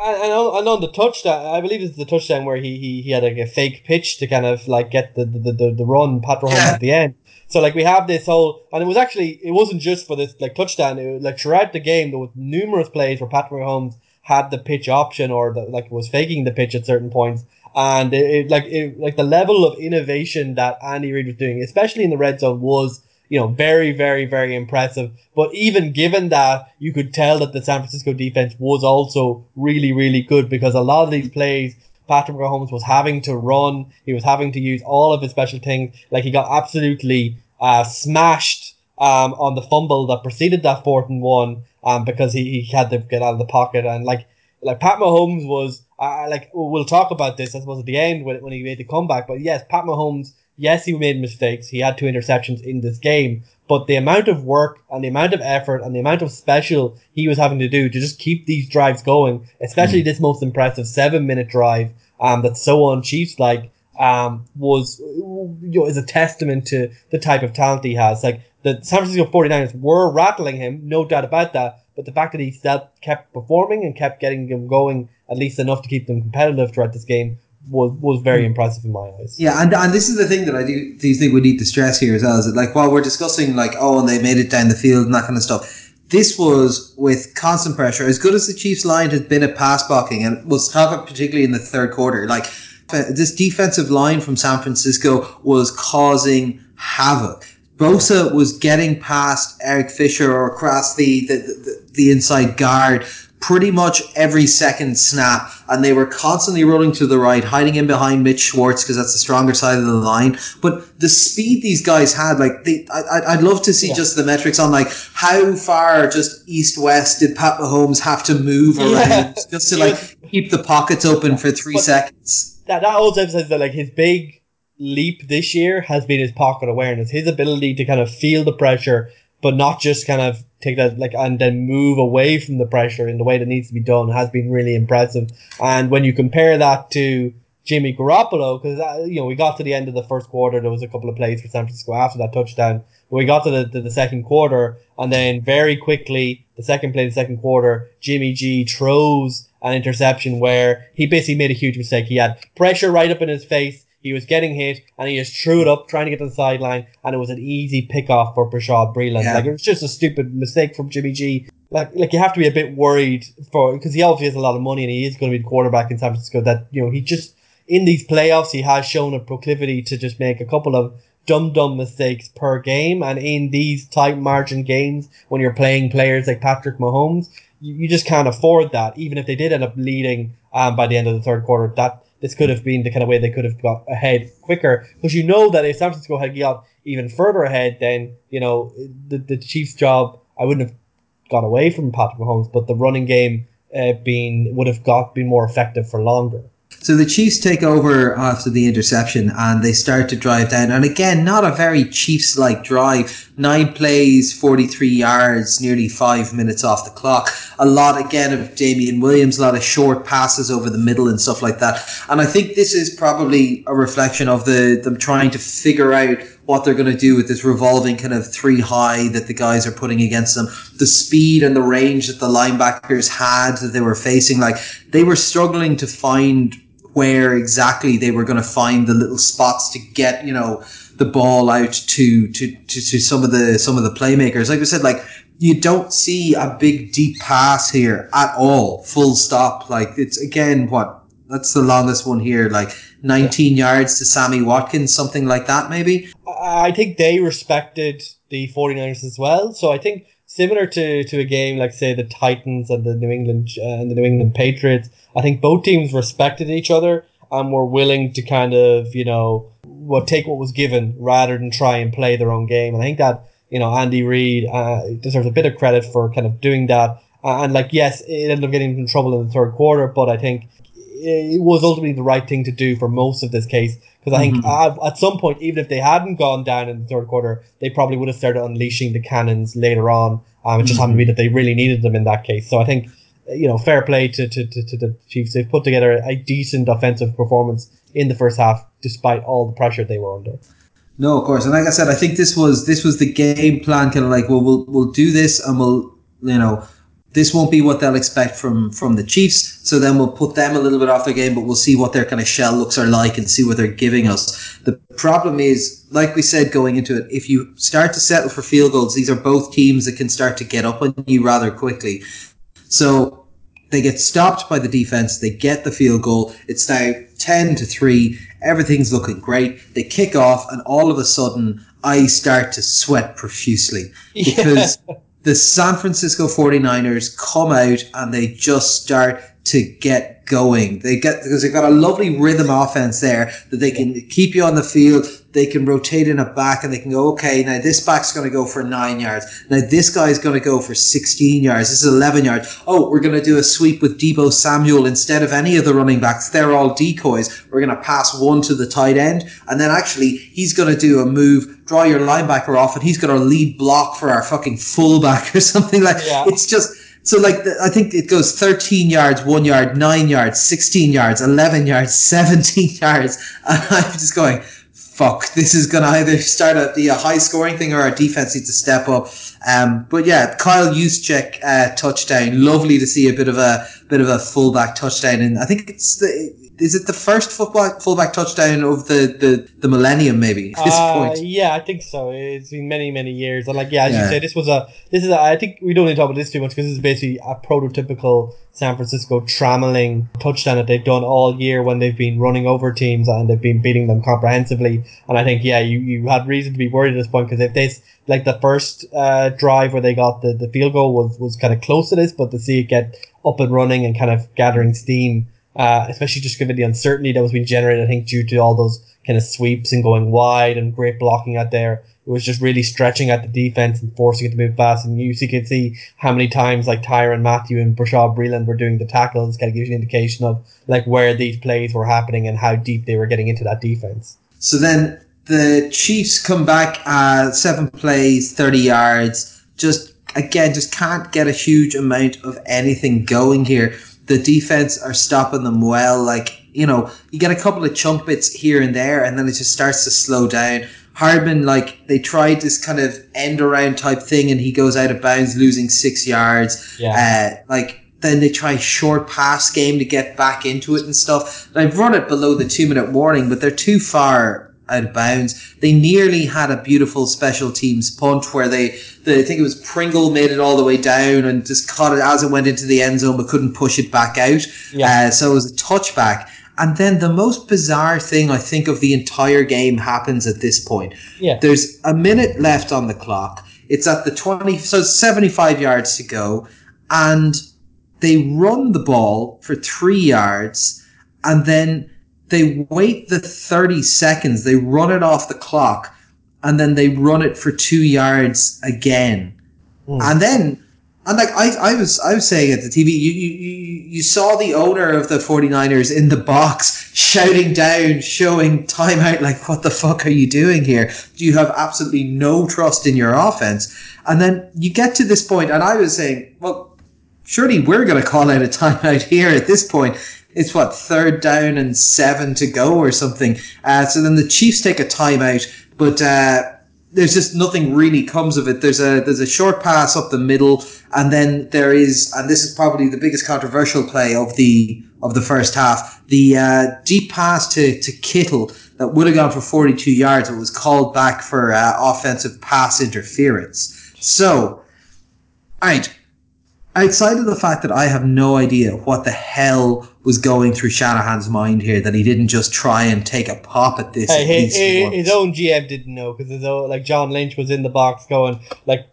and on, and on the touchdown, I believe it's the touchdown where he he, he had like a fake pitch to kind of like get the the, the, the run Pat Mahomes Yeah. at the end. So like we have this whole, and it was actually it wasn't just for this like touchdown. It was, like throughout the game, there was numerous plays where Patrick Mahomes had the pitch option or the, like was faking the pitch at certain points, and it, it like it like the level of innovation that Andy Reid was doing, especially in the red zone, was you know very very very impressive. But even given that, you could tell that the San Francisco defense was also really really good because a lot of these plays. Patrick Mahomes was having to run. He was having to use all of his special things. Like he got absolutely uh, smashed um, on the fumble that preceded that fourth and one um, because he, he had to get out of the pocket and like like Pat Mahomes was uh, like we'll talk about this I suppose at the end when, when he made the comeback. But yes, Pat Mahomes. Yes, he made mistakes. He had two interceptions in this game, but the amount of work and the amount of effort and the amount of special he was having to do to just keep these drives going, especially this most impressive seven minute drive um, that's so on Chiefs like um, was you know, is a testament to the type of talent he has. Like the San Francisco 49ers were rattling him, no doubt about that. But the fact that he still kept performing and kept getting them going at least enough to keep them competitive throughout this game was was very mm. impressive in my eyes. Yeah, and, and this is the thing that I do, do think we need to stress here as well is that like while we're discussing like oh and they made it down the field and that kind of stuff, this was with constant pressure. As good as the Chiefs line had been at pass blocking and was it particularly in the third quarter, like this defensive line from San Francisco was causing havoc. Bosa was getting past Eric Fisher or across the the, the, the inside guard pretty much every second snap, and they were constantly rolling to the right, hiding in behind Mitch Schwartz because that's the stronger side of the line. But the speed these guys had, like, they, I, I'd love to see Yeah. just the metrics on like how far just east west did Pat Mahomes have to move around Yeah. just to like keep the pockets open for three But- seconds. that that also emphasizes that like his big leap this year has been his pocket awareness, his ability to kind of feel the pressure, but not just kind of take that like and then move away from the pressure in the way that needs to be done has been really impressive. And when you compare that to Jimmy Garoppolo, because you know we got to the end of the first quarter, there was a couple of plays for San Francisco after that touchdown. We got to the, to the second quarter, and then very quickly, the second play, the second quarter, Jimmy G throws an interception where he basically made a huge mistake. He had pressure right up in his face. He was getting hit, and he just threw it up, trying to get to the sideline, and it was an easy pickoff for Bashaud Breeland. Yeah. Like it was just a stupid mistake from Jimmy G. Like, like you have to be a bit worried for because he obviously has a lot of money, and he is going to be the quarterback in San Francisco. That you know he just in these playoffs he has shown a proclivity to just make a couple of dumb dumb mistakes per game, and in these tight margin games when you're playing players like Patrick Mahomes, you, you just can't afford that. Even if they did end up leading um, by the end of the third quarter, that this could have been the kind of way they could have got ahead quicker. Because you know that if San Francisco had got even further ahead, then you know the the Chiefs' job. I wouldn't have got away from Patrick Mahomes, but the running game uh, being would have got been more effective for longer. So the Chiefs take over after the interception and they start to drive down. And again, not a very Chiefs like drive. Nine plays, 43 yards, nearly five minutes off the clock. A lot again of Damien Williams, a lot of short passes over the middle and stuff like that. And I think this is probably a reflection of the them trying to figure out what they're going to do with this revolving kind of three high that the guys are putting against them. The speed and the range that the linebackers had that they were facing, like they were struggling to find where exactly they were going to find the little spots to get you know the ball out to to to, to some of the some of the playmakers. Like i said like you don't see a big deep pass here at all. Full stop. Like it's again what? That's the longest one here like 19 yards to sammy watkins something like that maybe? I I think they respected the 49ers as well. So I think similar to, to a game like say the Titans and the New England uh, and the New England Patriots, I think both teams respected each other and were willing to kind of you know what take what was given rather than try and play their own game. And I think that you know Andy Reid uh, deserves a bit of credit for kind of doing that. Uh, and like yes, it ended up getting in trouble in the third quarter, but I think it was ultimately the right thing to do for most of this case because I think uh, at some point, even if they hadn't gone down in the third quarter, they probably would have started unleashing the cannons later on. Um, it just happened to be that they really needed them in that case. So I think, you know, fair play to, to, to, to the Chiefs. They've put together a decent offensive performance in the first half, despite all the pressure they were under. No, of course, and like I said, I think this was this was the game plan, kind of like, well, we'll we'll do this, and we'll you know this won't be what they'll expect from from the Chiefs. So then we'll put them a little bit off their game, but we'll see what their kind of shell looks are like and see what they're giving us. The problem is, like we said going into it, if you start to settle for field goals, these are both teams that can start to get up on you rather quickly. So they get stopped by the defense. They get the field goal. It's now ten to three. Everything's looking great. They kick off, and all of a sudden, I start to sweat profusely because. Yeah the San Francisco 49ers come out and they just start to get going. They get because they've got a lovely rhythm offense there that they can keep you on the field. They can rotate in a back and they can go, okay, now this back's going to go for nine yards. Now this guy's going to go for 16 yards. This is 11 yards. Oh, we're going to do a sweep with Deebo Samuel instead of any of the running backs. They're all decoys. We're going to pass one to the tight end. And then actually he's going to do a move, draw your linebacker off and he's going to lead block for our fucking fullback or something like, yeah. it's just, so like the, I think it goes 13 yards, 1 yard, 9 yards, 16 yards, 11 yards, 17 yards. And I'm just going, fuck, this is going to either start at the high scoring thing or our defense needs to step up. Um, but yeah, Kyle Juszczyk uh, touchdown. Lovely to see a bit of a bit of a fullback touchdown, and I think it's the is it the first fullback fullback touchdown of the, the, the millennium maybe at this uh, point? Yeah, I think so. It's been many many years, and like yeah, as yeah. you say, this was a this is a, I think we don't need to talk about this too much because this is basically a prototypical San Francisco trammeling touchdown that they've done all year when they've been running over teams and they've been beating them comprehensively. And I think yeah, you you had reason to be worried at this point because if this like the first uh, drive where they got the, the field goal was was kind of close to this, but to see it get up and running and kind of gathering steam uh, especially just given the uncertainty that was being generated, I think, due to all those kind of sweeps and going wide and great blocking out there. It was just really stretching out the defense and forcing it to move fast. And you, you could see how many times like Tyrann Mathieu and Bashaud Breeland were doing the tackles, kind of gives you an indication of like where these plays were happening and how deep they were getting into that defense. So then the Chiefs come back at seven plays, 30 yards. Just again, just can't get a huge amount of anything going here the defense are stopping them well. Like, you know, you get a couple of chunk bits here and there, and then it just starts to slow down. Hardman, like, they tried this kind of end around type thing, and he goes out of bounds, losing six yards. Yeah. Uh, like, then they try short pass game to get back into it and stuff. They've run it below the two minute warning, but they're too far out of bounds. They nearly had a beautiful special teams punt where they, the, I think it was Pringle made it all the way down and just caught it as it went into the end zone, but couldn't push it back out. Yeah. Uh, so it was a touchback. And then the most bizarre thing I think of the entire game happens at this point. Yeah. There's a minute left on the clock. It's at the 20, so 75 yards to go. And they run the ball for three yards. And then they wait the 30 seconds, they run it off the clock, and then they run it for two yards again. Mm. And then, and like I, I was I was saying at the TV, you, you, you saw the owner of the 49ers in the box shouting down, showing timeout, like, what the fuck are you doing here? Do you have absolutely no trust in your offense? And then you get to this point, and I was saying, well, surely we're going to call out a timeout here at this point it's what third down and seven to go or something. Uh, so then the Chiefs take a timeout, but uh, there's just nothing really comes of it. There's a there's a short pass up the middle, and then there is, and this is probably the biggest controversial play of the of the first half. The uh, deep pass to to Kittle that would have gone for 42 yards, but was called back for uh, offensive pass interference. So, all right outside of the fact that I have no idea what the hell was going through Shanahan's mind here, that he didn't just try and take a pop at this. Hey, his, his, own GM didn't know because his own like John Lynch was in the box going like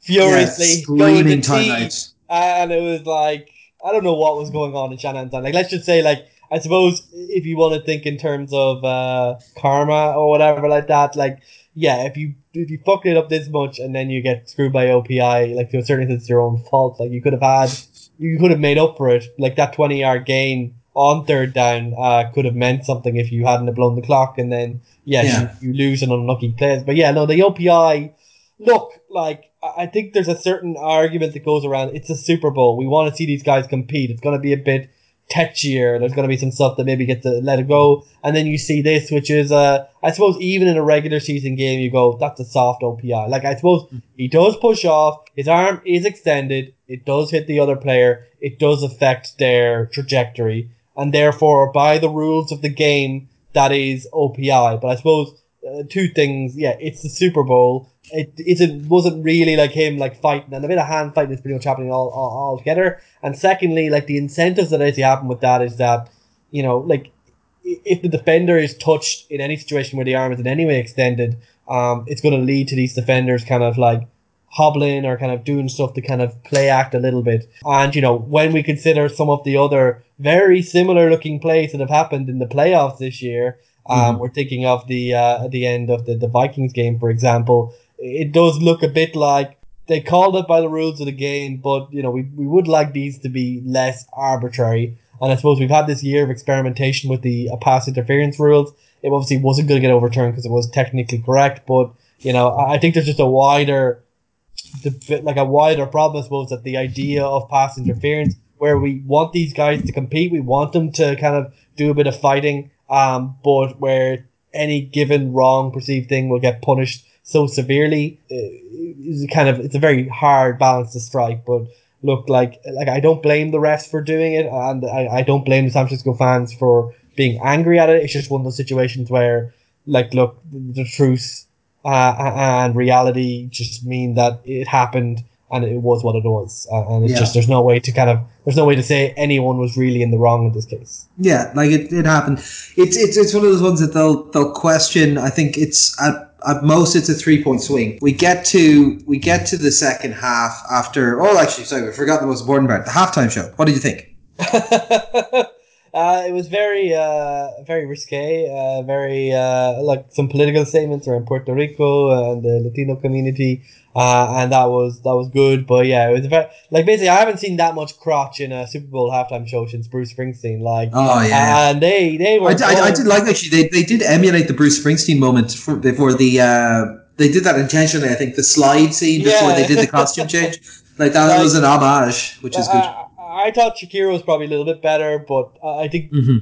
furiously yeah, going to and it was like I don't know what was going on in Shanahan's mind. Like let's just say like I suppose if you want to think in terms of uh, karma or whatever like that, like yeah, if you if you fucked it up this much and then you get screwed by OPI, like to a certain extent, it's your own fault. Like you could have had, you could have made up for it. Like that twenty yard gain on third down uh, could have meant something if you hadn't have blown the clock, and then yes, Yeah. you, you lose an unlucky plays. But yeah, no, the OPI. Look, like I I think there's a certain argument that goes around. It's a Super Bowl. We want to see these guys compete. It's going to be a bit tetchier. There's going to be some stuff that maybe get to let it go, and then you see this, which is, uh, I suppose, even in a regular season game, you go, that's a soft OPI. Like I suppose he does push off. His arm is extended. It does hit the other player. It does affect their trajectory, and therefore, by the rules of the game, that is OPI. But I suppose uh, two things. Yeah, it's the Super Bowl. It isn't wasn't really like him like fighting, and a bit of hand fighting is pretty much happening all, all, all together. And secondly, like the incentives that actually happen with that is that, you know, like if the defender is touched in any situation where the arm is in any way extended, um, it's going to lead to these defenders kind of like hobbling or kind of doing stuff to kind of play act a little bit. And you know, when we consider some of the other very similar looking plays that have happened in the playoffs this year, um, Mhm. we're thinking of the uh, the end of the, the Vikings game, for example. It does look a bit like they called it by the rules of the game, but you know, we, we would like these to be less arbitrary. And I suppose we've had this year of experimentation with the uh, pass interference rules. It obviously wasn't going to get overturned because it was technically correct, but you know, I I think there's just a wider, the- like a wider problem, I suppose, that the idea of pass interference, where we want these guys to compete, we want them to kind of do a bit of fighting, um, but where any given wrong perceived thing will get punished so severely, uh, is kind of it's a very hard balance to strike. But look, like like I don't blame the refs for doing it, and I, I don't blame the San Francisco fans for being angry at it. It's just one of those situations where, like, look, the truth uh, and reality just mean that it happened and it was what it was, uh, and it's Yeah. just there's no way to kind of there's no way to say anyone was really in the wrong in this case. Yeah, like it, it happened. It's it's it's one of those ones that they'll they'll question. I think it's at at most it's a three point swing. We get to we get to the second half after. Oh, actually, sorry, we forgot the most important part. The halftime show. What did you think? uh, it was very, uh, very risque. Uh, very uh, like some political statements around Puerto Rico and the Latino community, uh, and that was that was good. But yeah, it was very like basically I haven't seen that much crotch in a Super Bowl halftime show since Bruce Springsteen. Like, Oh yeah. and they they were. I, I, I did like actually they, they did emulate the Bruce Springsteen moment for, before the uh, they did that intentionally I think the slide scene before Yeah. they did the costume change like that Like- was an homage which is good I, I thought Shakira was probably a little bit better, but I I think hmm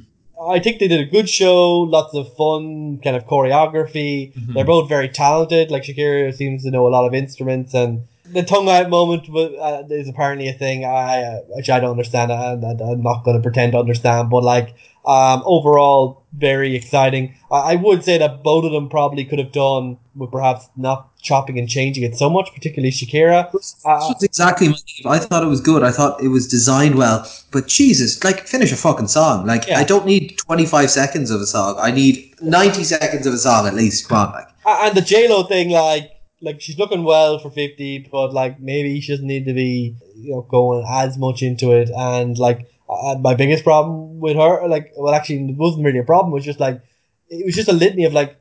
I think they did a good show, lots of fun, kind of choreography. Mhm. They're both very talented. Like Shakira seems to know a lot of instruments, and the tongue out moment uh, is apparently a thing I uh, which I don't understand, and, and I'm not going to pretend to understand. But like um, overall, very exciting. I, I would say that both of them probably could have done with perhaps not chopping and changing it so much, particularly Shakira. Was exactly my thing. I thought it was good. I thought it was designed well. But Jesus, like finish a fucking song. Like Yeah. I don't need twenty five seconds of a song. I need ninety seconds of a song at least. Come on, like And the J Lo thing, like, like she's looking well for fifty, but like maybe she doesn't need to be, you know, going as much into it. And like, uh, my biggest problem with her, like, well, actually, it wasn't really a problem. It was just like, it was just a litany of like,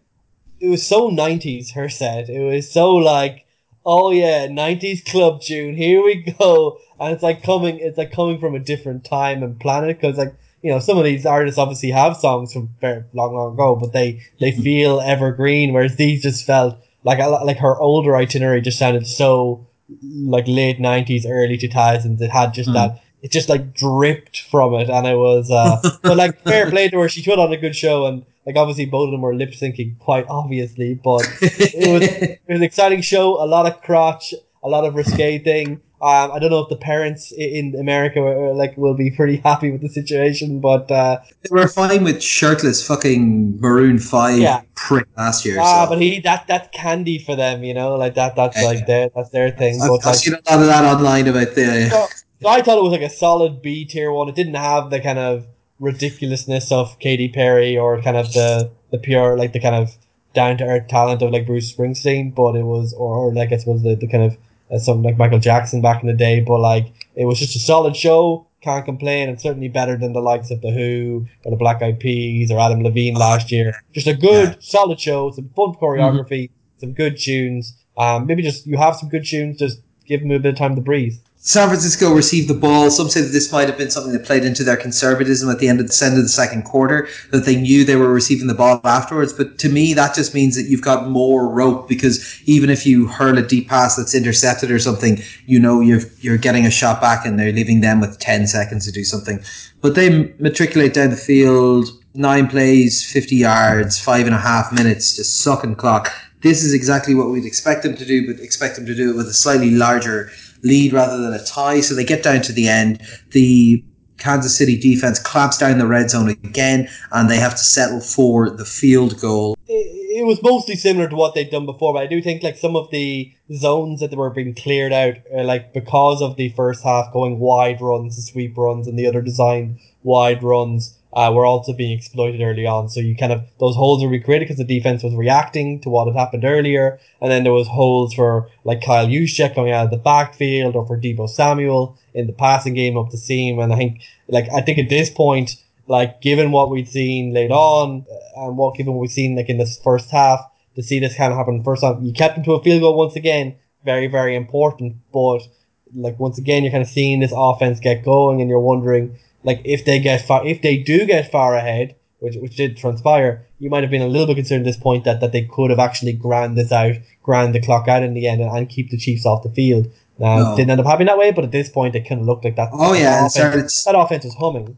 it was so nineties. Her set, it was so like, oh yeah, nineties club tune. Here we go, and it's like coming, it's like coming from a different time and planet because like. You know, some of these artists obviously have songs from very long, long ago, but they they feel evergreen. Whereas these just felt like a like her older itinerary just sounded so like late nineties, early two thousands. It had just Hmm. that it just like dripped from it, and it was. Uh, but like fair play to her, she put on a good show, and like obviously both of them were lip syncing quite obviously, but it was it was an exciting show. A lot of crotch, a lot of risque thing. Um, I don't know if the parents in America were, like will be pretty happy with the situation, but uh, they were fine with shirtless fucking Maroon Five Yeah. prick last year. ah, so. but he that that's candy for them, you know, like that that's Yeah, like yeah. their that's their thing. I've, but I've like, seen a lot of that online about the. So, so I thought it was like a solid B tier one. It didn't have the kind of ridiculousness of Katy Perry or kind of the the pure like the kind of down to earth talent of like Bruce Springsteen, but it was or, or like I suppose the, the kind of uh, something like Michael Jackson back in the day. But like it was just a solid show. Can't complain. And certainly better than the likes of the Who or the Black Eyed Peas or Adam Levine last year. Just a good, Yeah. solid show. Some fun choreography. Some good tunes. Um, maybe just you have some good tunes. Just give them a bit of time to breathe. San Francisco received the ball. Some say that this might have been something that played into their conservatism at the end of the end of the second quarter, that they knew they were receiving the ball afterwards. But to me, that just means that you've got more rope because even if you hurl a deep pass that's intercepted or something, you know you're you're getting a shot back and they're leaving them with ten seconds to do something. But they matriculate down the field, nine plays, fifty yards, five and a half minutes, just sucking clock. This is exactly what we'd expect them to do, but expect them to do it with a slightly larger lead rather than a tie. So they get down to the end. The Kansas City defense clamps down the red zone again, and they have to settle for the field goal. It, was mostly similar to what they'd done before, but I do think like some of the zones that were being cleared out, uh, like because of the first half going wide runs, sweep runs, and the other designed wide runs uh, were also being exploited early on. So you kind of those holes were recreated because the defense was reacting to what had happened earlier, and then there was holes for like Kyle Juszczyk coming out of the backfield or for Deebo Samuel in the passing game up the seam. And I think like I think at this point, like given what we'd seen late on uh, and what given what we've seen like in this first half, to see this kind of happen first half, you kept them to a field goal once again, very very important. But like once again, you're kind of seeing this offense get going, and you're wondering like if they get far, if they do get far ahead, which which did transpire, you might have been a little bit concerned at this point that, that they could have actually ground this out, ground the clock out in the end, and, and keep the Chiefs off the field. Now, no. didn't end up happening that way, but at this point, it kind of looked like that. Oh yeah, offense, that offense was humming.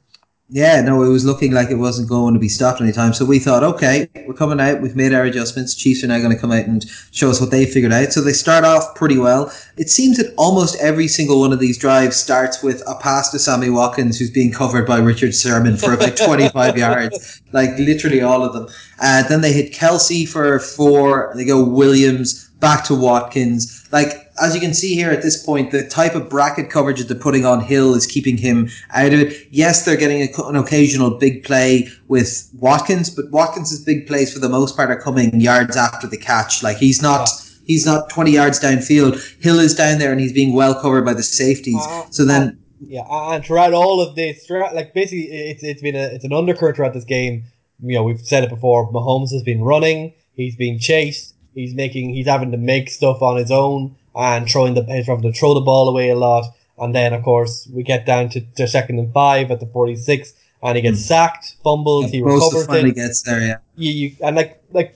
Yeah, no, it was looking like it wasn't going to be stopped anytime. So we thought, okay, we're coming out. We've made our adjustments. Chiefs are now going to come out and show us what they figured out. So they start off pretty well. It seems that almost every single one of these drives starts with a pass to Sammy Watkins, who's being covered by Richard Sherman for about 25 yards. Like literally all of them. Uh, then they hit Kelce for four. They go Williams back to Watkins. Like as you can see here at this point, the type of bracket coverage that they're putting on Hill is keeping him out of it. Yes, they're getting a, an occasional big play with Watkins, but Watkins' big plays for the most part are coming yards after the catch. Like he's not. He's not 20 yards downfield. Hill is down there and he's being well covered by the safeties. Uh, so then, yeah, and throughout all of this, throughout, like basically, it's it's been a it's an undercurrent throughout this game. You know, we've said it before. Mahomes has been running. He's being chased. He's making. He's having to make stuff on his own and throwing the he's having to throw the ball away a lot. And then of course we get down to, to second and five at the forty six, and he gets mm. sacked, fumbles, yeah, he recovers finally gets there, yeah. You, you and like like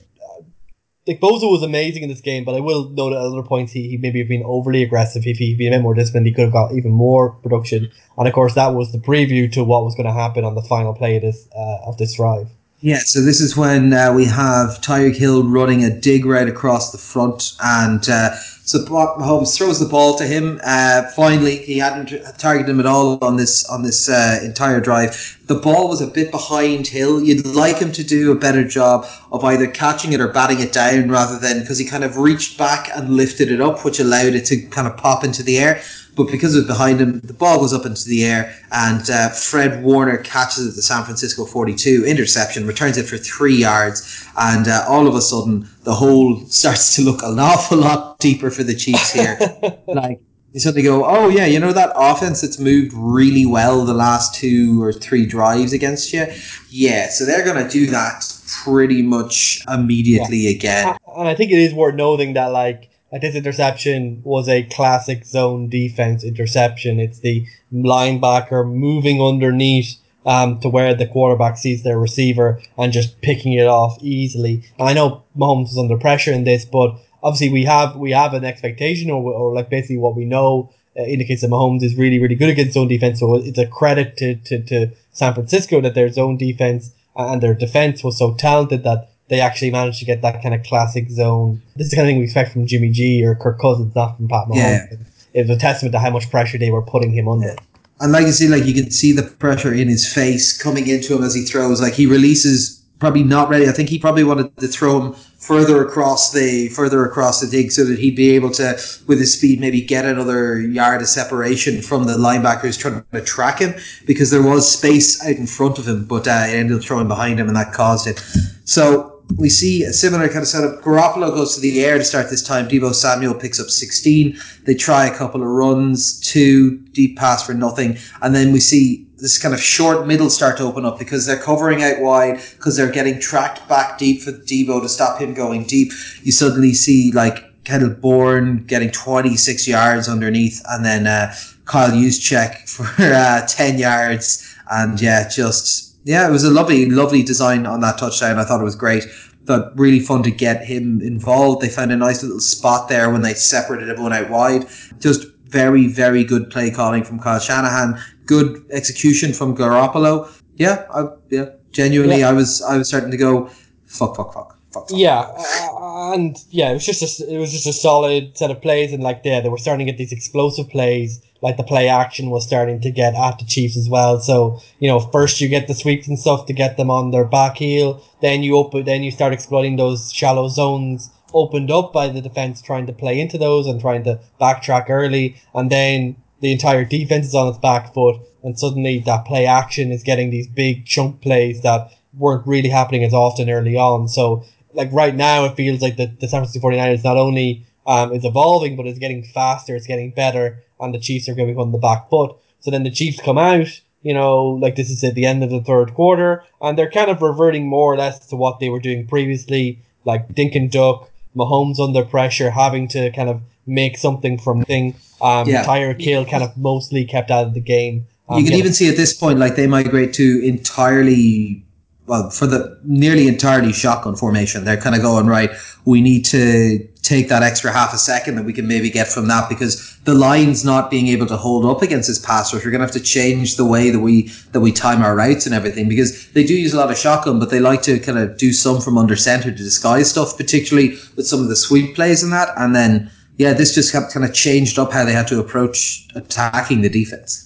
like Bosa was amazing in this game, but I will note at other points he, he maybe have been overly aggressive. If he'd been a bit more disciplined, he could have got even more production. And of course, that was the preview to what was going to happen on the final play of this uh, of this drive. Yeah, so this is when uh, we have Tyreek Hill running a dig right across the front, and uh, so Mahomes throws the ball to him. Uh, finally, he hadn't targeted him at all on this on this uh, entire drive. The ball was a bit behind Hill. You'd like him to do a better job of either catching it or batting it down rather than because he kind of reached back and lifted it up, which allowed it to kind of pop into the air but because it was behind him, the ball goes up into the air, and uh, Fred Warner catches it at the San Francisco 42, interception, returns it for three yards, and uh, all of a sudden, the hole starts to look an awful lot deeper for the Chiefs here. like, you suddenly go, oh yeah, you know that offense that's moved really well the last two or three drives against you? Yeah, so they're going to do that pretty much immediately yeah. again. And I think it is worth noting that, like, like this interception was a classic zone defense interception. It's the linebacker moving underneath um, to where the quarterback sees their receiver and just picking it off easily. And I know Mahomes is under pressure in this, but obviously we have we have an expectation or, or like basically what we know uh, indicates that Mahomes is really really good against zone defense. So it's a credit to, to, to San Francisco that their zone defense and their defense was so talented that they actually managed to get that kind of classic zone. This is the kind of thing we expect from Jimmy G or Kirk Cousins, not from Pat Mahomes. Yeah. It was a testament to how much pressure they were putting him under. Yeah. And like you see, like you can see the pressure in his face coming into him as he throws. Like he releases, probably not ready. I think he probably wanted to throw him further across the further across the dig so that he'd be able to, with his speed, maybe get another yard of separation from the linebackers trying to track him because there was space out in front of him, but uh, it ended up throwing behind him and that caused it. So we see a similar kind of setup. Garoppolo goes to the air to start this time. Deebo Samuel picks up 16. They try a couple of runs, two deep pass for nothing. And then we see this kind of short middle start to open up because they're covering out wide, because they're getting tracked back deep for Deebo to stop him going deep. You suddenly see like Kendrick Bourne getting 26 yards underneath, and then uh, Kyle Juszczyk for uh, 10 yards. And yeah, just, yeah, it was a lovely, lovely design on that touchdown. I thought it was great. But really fun to get him involved. They found a nice little spot there when they separated everyone out wide. Just very, very good play calling from Kyle Shanahan. Good execution from Garoppolo. Yeah, I, yeah, genuinely, yeah. I was, I was starting to go, fuck, fuck, fuck. Yeah, uh, and yeah, it was just a, it was just a solid set of plays, and like yeah, they were starting to get these explosive plays. Like the play action was starting to get at the Chiefs as well. So you know, first you get the sweeps and stuff to get them on their back heel. Then you open, then you start exploiting those shallow zones opened up by the defense trying to play into those and trying to backtrack early, and then the entire defense is on its back foot, and suddenly that play action is getting these big chunk plays that weren't really happening as often early on. So like right now it feels like the, the San Francisco 49ers not only um, is evolving, but it's getting faster, it's getting better, and the Chiefs are going to be on the back foot. So then the Chiefs come out, you know, like this is at the end of the third quarter, and they're kind of reverting more or less to what they were doing previously, like dink and duck, Mahomes under pressure, having to kind of make something from thing. Um, yeah. Tyreek Hill kind of mostly kept out of the game. Um, you can yeah. even see at this point, like they migrate to entirely well, for the nearly entirely shotgun formation, they're kind of going right. We need to take that extra half a second that we can maybe get from that because the line's not being able to hold up against this pass rush. We're going to have to change the way that we that we time our routes and everything because they do use a lot of shotgun, but they like to kind of do some from under center to disguise stuff, particularly with some of the sweep plays and that. And then yeah, this just kind of changed up how they had to approach attacking the defense.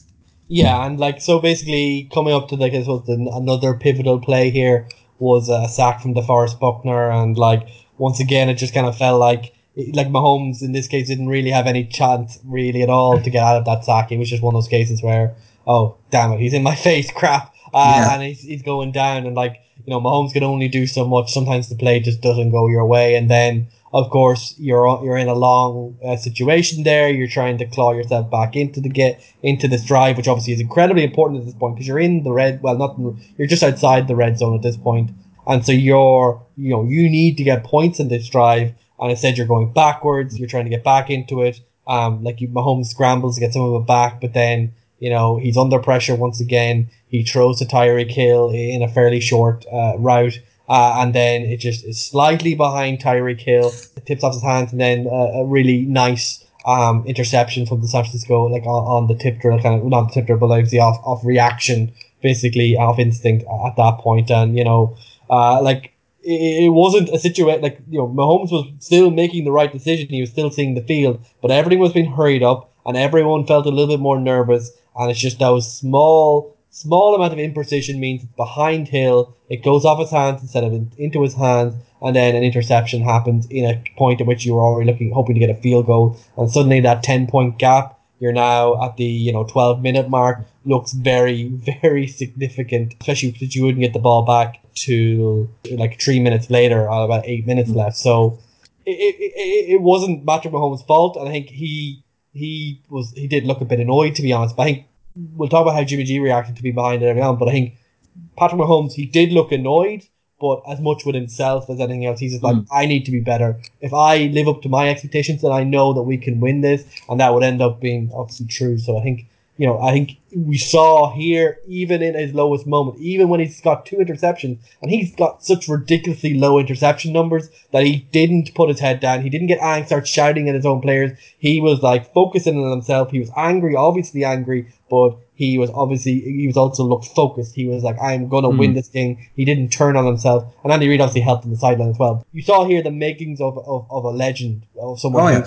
Yeah, and like so, basically coming up to like I suppose the, another pivotal play here was a sack from DeForest Buckner, and like once again, it just kind of felt like like Mahomes in this case didn't really have any chance really at all to get out of that sack. It was just one of those cases where oh damn it, he's in my face, crap, uh, yeah. and he's he's going down, and like you know Mahomes can only do so much. Sometimes the play just doesn't go your way, and then of course, you're you're in a long uh, situation there. You're trying to claw yourself back into the get into this drive, which obviously is incredibly important at this point because you're in the red. Well, not you're just outside the red zone at this point, and so you're you know you need to get points in this drive. And instead, you're going backwards. You're trying to get back into it. Um, like you, Mahomes scrambles to get some of it back, but then you know he's under pressure once again. He throws to Tyreek Hill in a fairly short uh, route uh, and then it just is slightly behind Tyreek Hill. Tips off his hands, and then uh, a really nice um, interception from the San Francisco, like on, on the tip drill, kind of not the tip drill, but like the off, off reaction, basically off instinct at that point. And you know, uh, like it, it wasn't a situation like you know Mahomes was still making the right decision. He was still seeing the field, but everything was being hurried up, and everyone felt a little bit more nervous. And it's just those small Small amount of imprecision means it's behind Hill. It goes off his hands instead of in, into his hands, and then an interception happens in a point at which you were already looking, hoping to get a field goal, and suddenly that ten point gap, you're now at the you know twelve minute mark, looks very very significant, especially because you wouldn't get the ball back to like three minutes later, or about eight minutes left. So it, it, it wasn't Patrick Mahomes' fault, and I think he he was he did look a bit annoyed to be honest. But I think we'll talk about how Jimmy G reacted to be behind it every now, but I think Patrick Mahomes he did look annoyed, but as much with himself as anything else, he's just like, mm. I need to be better. If I live up to my expectations, then I know that we can win this, and that would end up being obviously true. So I think you know, I think we saw here, even in his lowest moment, even when he's got two interceptions, and he's got such ridiculously low interception numbers that he didn't put his head down. He didn't get angry, start shouting at his own players. He was like focusing on himself. He was angry, obviously angry, but he was obviously he was also looked focused. He was like, "I'm gonna mm. win this thing." He didn't turn on himself, and Andy Reid obviously helped on the sideline as well. You saw here the makings of of, of a legend of someone. Oh, yeah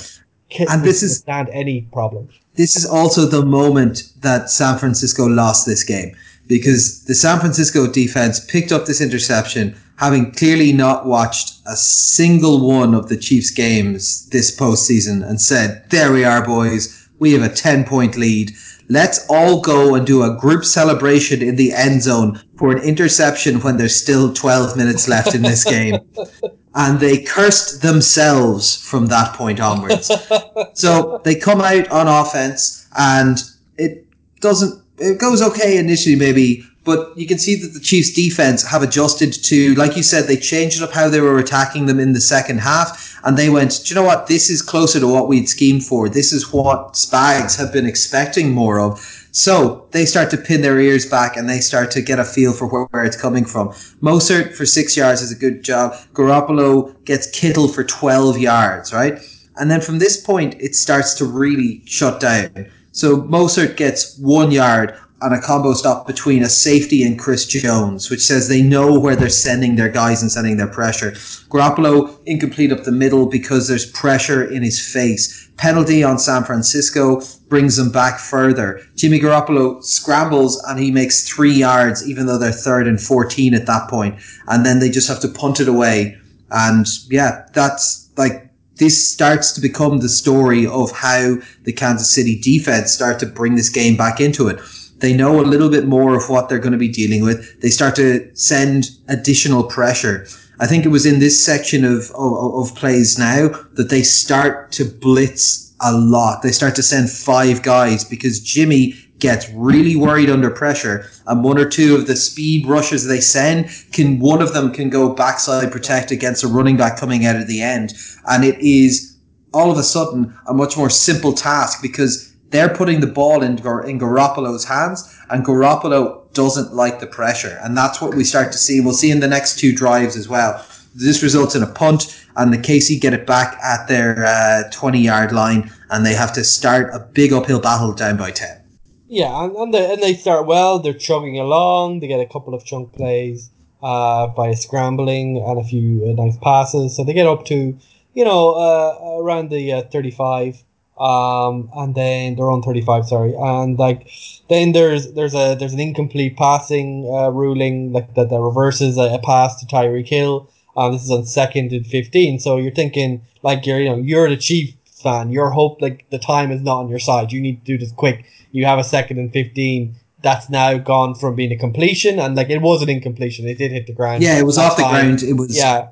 and this is stand any problem. This is also the moment that San Francisco lost this game because the San Francisco defense picked up this interception, having clearly not watched a single one of the Chiefs games this postseason, and said, "There we are, boys. We have a ten point lead." Let's all go and do a group celebration in the end zone for an interception when there's still 12 minutes left in this game. and they cursed themselves from that point onwards. so they come out on offense and it doesn't, it goes okay initially maybe, But you can see that the Chiefs defense have adjusted to, like you said, they changed up how they were attacking them in the second half. And they went, do you know what? This is closer to what we'd schemed for. This is what Spags have been expecting more of. So they start to pin their ears back and they start to get a feel for where, where it's coming from. Mostert for six yards is a good job. Garoppolo gets Kittle for 12 yards, right? And then from this point, it starts to really shut down. So Mostert gets one yard on a combo stop between a safety and Chris Jones, which says they know where they're sending their guys and sending their pressure. Garoppolo incomplete up the middle because there's pressure in his face. Penalty on San Francisco brings them back further. Jimmy Garoppolo scrambles and he makes three yards, even though they're third and 14 at that point. And then they just have to punt it away. And yeah, that's like this starts to become the story of how the Kansas City defense start to bring this game back into it. They know a little bit more of what they're going to be dealing with. They start to send additional pressure. I think it was in this section of, of, of plays now that they start to blitz a lot. They start to send five guys because Jimmy gets really worried under pressure and one or two of the speed rushes they send can one of them can go backside protect against a running back coming out of the end and it is all of a sudden a much more simple task because they're putting the ball in, in Garoppolo's hands, and Garoppolo doesn't like the pressure. And that's what we start to see. We'll see in the next two drives as well. This results in a punt, and the KC get it back at their uh, 20 yard line, and they have to start a big uphill battle down by 10. Yeah, and, and, they, and they start well. They're chugging along. They get a couple of chunk plays uh, by scrambling and a few uh, nice passes. So they get up to, you know, uh, around the uh, 35 um, and then they're on 35 sorry. And like then there's there's a there's an incomplete passing uh, ruling like that, that reverses a, a pass to Tyreek Hill. Um, this is on second and 15 so you're thinking like you're you know you're the chief fan. Your hope like the time is not on your side. You need to do this quick. You have a second and 15 that's now gone from being a completion. And like it was an incompletion. It did hit the ground yeah it was off the ground. It was yeah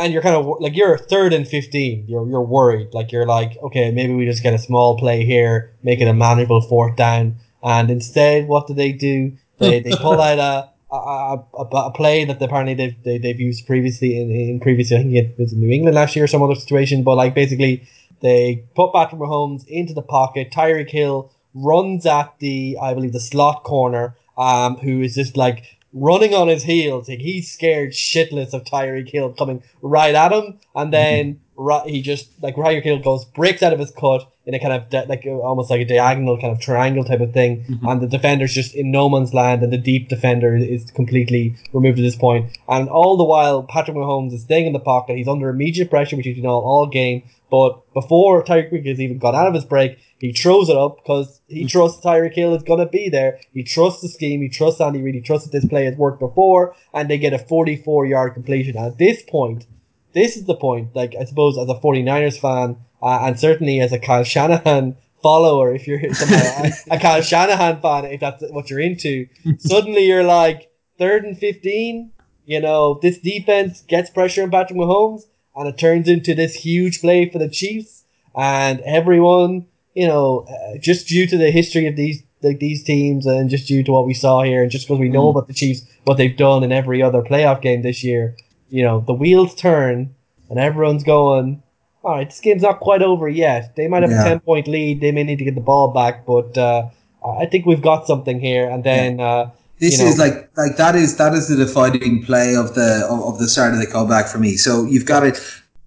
and you're kind of like you're third and 15 you're, you're worried. Like you're like okay maybe we just get a small play here make it a manageable fourth down. And instead what do they do? They, they pull out a a, a, a play that apparently they've, they, they've used previously in, in previous I think it was in New England last year or some other situation. But like basically they put Patrick Mahomes into the pocket. Tyreek Hill runs at the I believe the slot corner um who is just like running on his heels. Like he's scared shitless of Tyreek Hill coming right at him, and then mm-hmm. he just like Tyreek Hill goes breaks out of his cut in a kind of de- like almost like a diagonal kind of triangle type of thing, mm-hmm. and the defender's just in no man's land, and the deep defender is completely removed at this point. And all the while, Patrick Mahomes is staying in the pocket. He's under immediate pressure, which he's know all game. But before Tyreek Hill has even got out of his break, he throws it up because he mm. trusts Tyreek Hill is gonna be there. He trusts the scheme. He trusts Andy Reid. He trusts that this play has worked before, and they get a 44 yard completion. And at this point, this is the point. Like I suppose as a 49ers fan, uh, and certainly as a Kyle Shanahan follower, if you're somehow a, Kyle Shanahan fan, if that's what you're into, suddenly you're like third and 15. You know this defense gets pressure on Patrick Mahomes, and it turns into this huge play for the Chiefs, and everyone you know, uh, just due to the history of these like these teams and just due to what we saw here and just because we know mm. about the Chiefs, what they've done in every other playoff game this year, you know, the wheels turn and everyone's going, all right, this game's not quite over yet. They might have yeah. a 10 point lead. They may need to get the ball back, but uh, I think we've got something here. And then, yeah. uh, this you know, is like like that is that is the defining play of the of, of the start of the comeback for me. So you've got it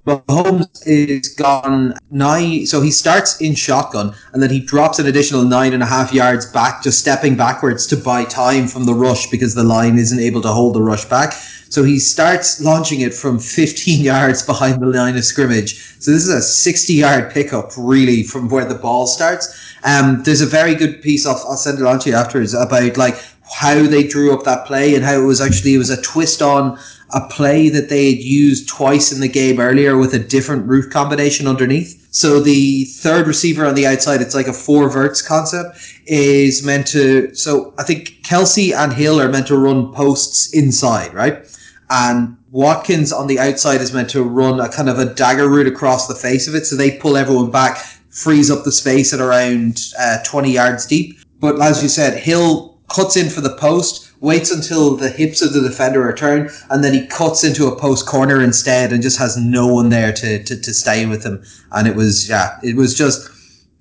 Mahomes is gone nine, so he starts in shotgun and then he drops an additional nine and a half yards back, just stepping backwards to buy time from the rush because the line isn't able to hold the rush back. So he starts launching it from 15 yards behind the line of scrimmage. So this is a 60 yard pickup, really, from where the ball starts. Um, there's a very good piece, I'll, I'll send it on to you afterwards, about like how they drew up that play and how it was actually, it was a twist on a play that they had used twice in the game earlier with a different route combination underneath. So the third receiver on the outside, it's like a four verts concept, is meant to. So I think Kelce and Hill are meant to run posts inside, right? And Watkins on the outside is meant to run a kind of a dagger route across the face of it. So they pull everyone back, frees up the space at around uh, 20 yards deep. But as you said, Hill cuts in for the post waits until the hips of the defender are turned, and then he cuts into a post corner instead and just has no one there to, to, to stay with him. And it was, yeah, it was just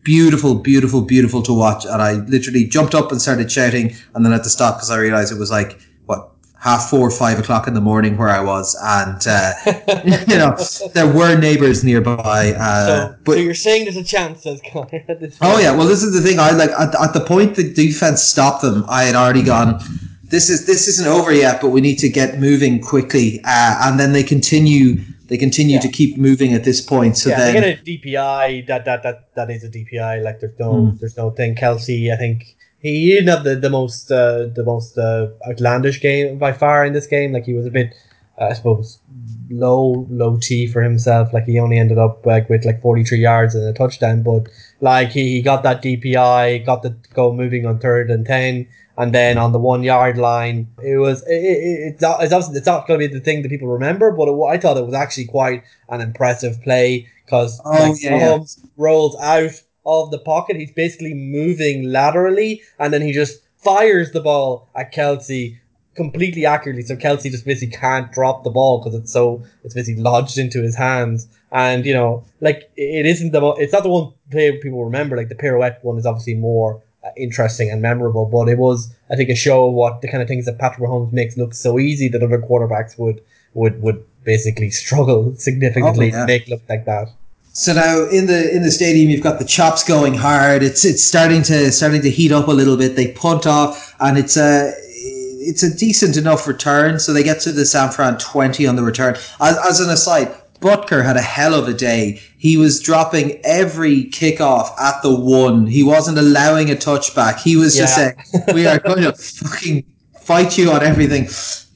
beautiful, beautiful, beautiful to watch. And I literally jumped up and started shouting, and then had to stop because I realized it was like, what, half four, five o'clock in the morning where I was, and uh, you know there were neighbours nearby. Uh, so, but so you're saying there's a chance, says Connor. At this oh yeah, well this is the thing. I like at, at the point the defense stopped them. I had already gone. This is this isn't over yet, but we need to get moving quickly. Uh, and then they continue. They continue Yeah. to keep moving at this point. So yeah, then, they get a DPI. That that that that is a DPI. Like there's no Hmm. there's no thing. Kelce, I think he didn't have the the most uh, the most uh, outlandish game by far in this game. Like he was a bit, uh, I suppose, low low T for himself. Like he only ended up like with like 43 yards and a touchdown, but like he, he got that DPI, got the go moving on third and ten. And then on the one yard line, it was it, it, it's not, it's obviously it's not going to be the thing that people remember, but it, I thought it was actually quite an impressive play because Oh, like, yeah, yeah. Mahomes rolls out of the pocket. He's basically moving laterally, and then he just fires the ball at Kelce completely accurately. So Kelce just basically can't drop the ball because it's so it's basically lodged into his hands. And you know, like it isn't the mo- it's not the one play people remember. Like the pirouette one is obviously more Uh, interesting and memorable, but it was I think a show of what the kind of things that Patrick Mahomes makes look so easy that other quarterbacks would would would basically struggle significantly Oh, yeah. to make look like that. So now in the in the stadium, you've got the chops going hard. It's it's starting to starting to heat up a little bit. They punt off, and it's a it's a decent enough return. So they get to the San Fran twenty on the return. As, as an aside, Butker had a hell of a day. He was dropping every kickoff at the one. He wasn't allowing a touchback. He was just saying, "We are going to fucking fight you on everything."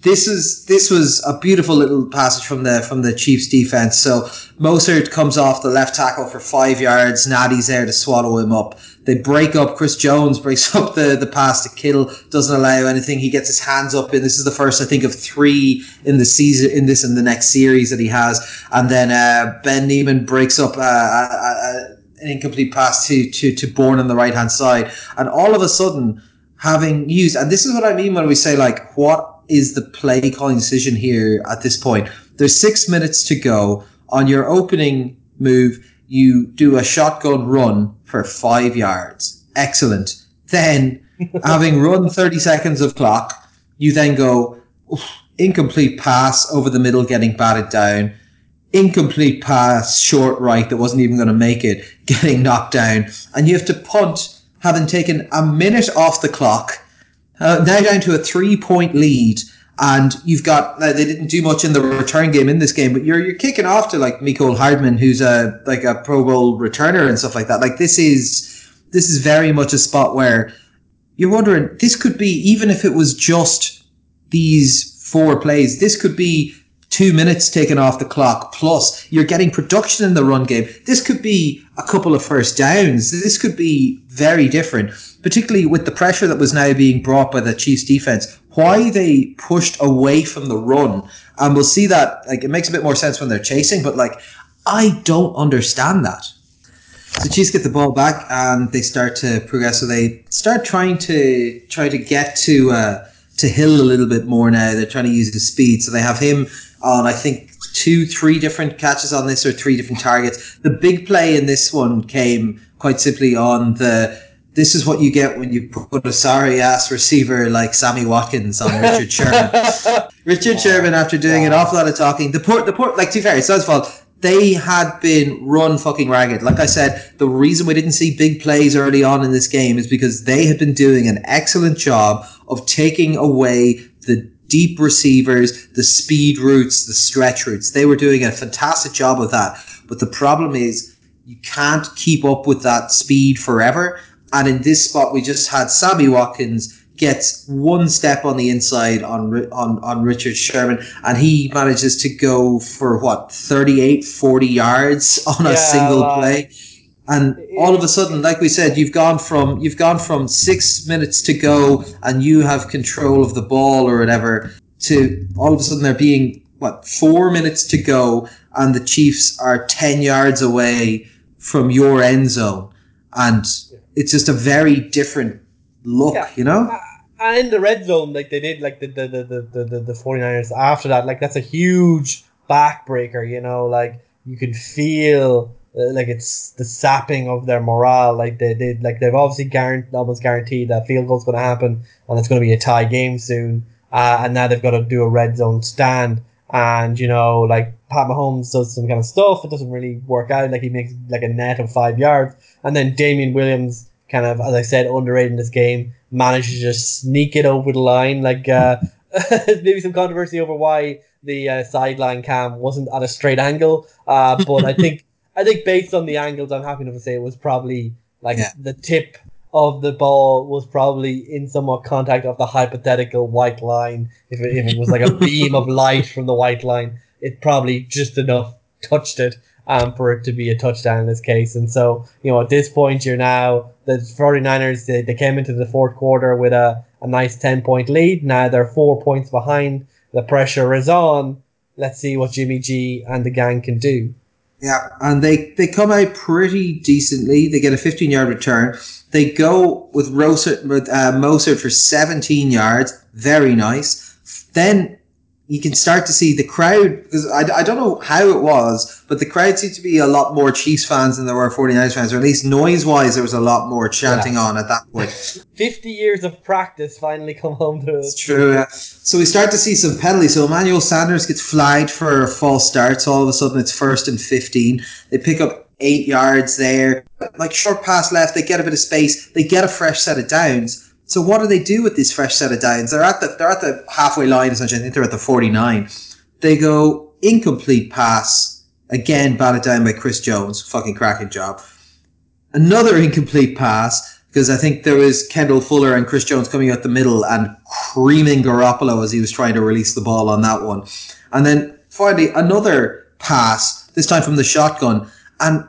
This is this was a beautiful little passage from the from the Chiefs defense. So Mostert comes off the left tackle for five yards. Natty's there to swallow him up. They break up. Chris Jones breaks up the, the pass to Kittle. Doesn't allow anything. He gets his hands up, and this is the first I think of three in the season in this in the next series that he has. And then uh, Ben Niemann breaks up uh, an incomplete pass to to to Bourne on the right hand side, and all of a sudden having used and this is what I mean when we say like what is the play calling decision here at this point. There's six minutes to go. On your opening move, you do a shotgun run for five yards. Excellent. Then, having run 30 seconds of clock, you then go incomplete pass over the middle, getting batted down. Incomplete pass, short right that wasn't even going to make it, getting knocked down. And you have to punt, having taken a minute off the clock uh, now down to a three point lead, and you've got now they didn't do much in the return game in this game, but you're you're kicking off to like Mecole Hardman, who's a like a Pro Bowl returner and stuff like that. Like this is this is very much a spot where you're wondering this could be even if it was just these four plays, this could be two minutes taken off the clock plus you're getting production in the run game. This could be a couple of first downs. This could be very different, particularly with the pressure that was now being brought by the Chiefs defense. Why they pushed away from the run, and we'll see that like it makes a bit more sense when they're chasing, but like I don't understand that. So Chiefs get the ball back and they start to progress. So they start trying to try to get to uh, to Hill a little bit more now. They're trying to use his speed. So they have him on I think two, three different catches on this or three different targets. The big play in this one came quite simply on the this is what you get when you put a sorry ass receiver like Sammy Watkins on Richard Sherman. Richard Sherman, after doing an awful lot of talking, the port, the port, like to fair, it's not his fault. They had been run fucking ragged. Like I said, the reason we didn't see big plays early on in this game is because they had been doing an excellent job of taking away the deep receivers, the speed routes, the stretch routes. They were doing a fantastic job of that. But the problem is you can't keep up with that speed forever. And in this spot, we just had Sammy Watkins gets one step on the inside on on on Richard Sherman, and he manages to go for what 38, 40 yards on a single play. And all of a sudden, like we said, you've gone from you've gone from six minutes to go, and you have control of the ball or whatever, to all of a sudden there being what four minutes to go, and the Chiefs are ten yards away from your end zone, and it's just a very different look, Yeah. you know. And in the red zone, like they did, like the the the the the, the 49ers after that, like that's a huge backbreaker. You know, like you can feel like it's the sapping of their morale. Like they did, like they've obviously guaranteed, almost guaranteed that field goal's going to happen, and it's going to be a tie game soon. Uh, and now they've got to do a red zone stand, and you know, like Pat Mahomes does some kind of stuff. It doesn't really work out. Like he makes like a net of five yards, and then Damien Williams, kind of as I said, underrated in this game, manages to just sneak it over the line. Like uh, maybe some controversy over why the uh, sideline cam wasn't at a straight angle, uh, but I think. I think based on the angles, I'm happy enough to say it was probably like Yeah. the tip of the ball was probably in somewhat contact of the hypothetical white line. If it, if it was like a beam of light from the white line, it probably just enough touched it um, for it to be a touchdown in this case. And so, you know, at this point, you're now the 49ers, they, they came into the fourth quarter with a, a nice 10 point lead. Now they're four points behind. The pressure is on. Let's see what Jimmy G and the gang can do. Yeah, and they they come out pretty decently. They get a 15 yard return. They go with with uh, Mostert for 17 yards. Very nice. Then you can start to see the crowd because I, I don't know how it was, but the crowd seemed to be a lot more Chiefs fans than there were 49ers fans, or at least noise wise, there was a lot more chanting Yeah. on at that point. 50 years of practice finally come home to It's us. true. Yeah. So we start to see some penalties. So Emmanuel Sanders gets flagged for a false start. So all of a sudden it's first and 15. They pick up eight yards there. Like short pass left. They get a bit of space. They get a fresh set of downs. So what do they do with this fresh set of downs? They're at the they're at the halfway line essentially. I think they're at the 49. They go incomplete pass. Again, batted down by Chris Jones. Fucking cracking job. Another incomplete pass because I think there was Kendall Fuller and Chris Jones coming out the middle and creaming Garoppolo as he was trying to release the ball on that one. And then finally another pass, this time from the shotgun. And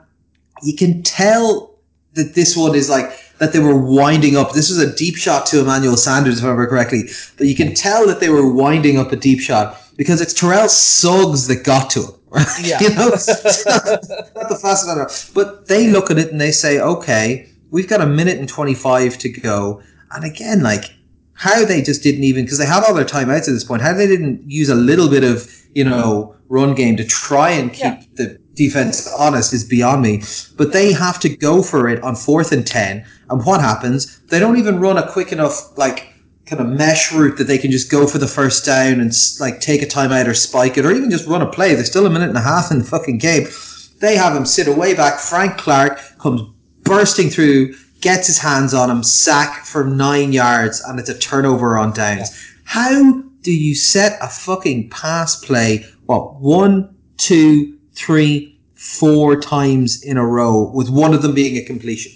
you can tell that this one is like that they were winding up. This was a deep shot to Emmanuel Sanders, if I remember correctly. But you can tell that they were winding up a deep shot because it's Terrell Suggs that got to him. Right? Yeah. you know, it's not, not the fastest runner. But they look at it and they say, okay, we've got a minute and 25 to go. And again, like, how they just didn't even, because they had all their timeouts at this point, how they didn't use a little bit of, you know, run game to try and keep Yeah. the defense honest is beyond me. But they have to go for it on fourth and 10. And what happens? They don't even run a quick enough, like, kind of mesh route that they can just go for the first down and like take a timeout or spike it or even just run a play. There's still a minute and a half in the fucking game. They have him sit away back. Frank Clark comes bursting through, gets his hands on him, sack for nine yards, and it's a turnover on downs. How do you set a fucking pass play? What one, two, three, four times in a row with one of them being a completion?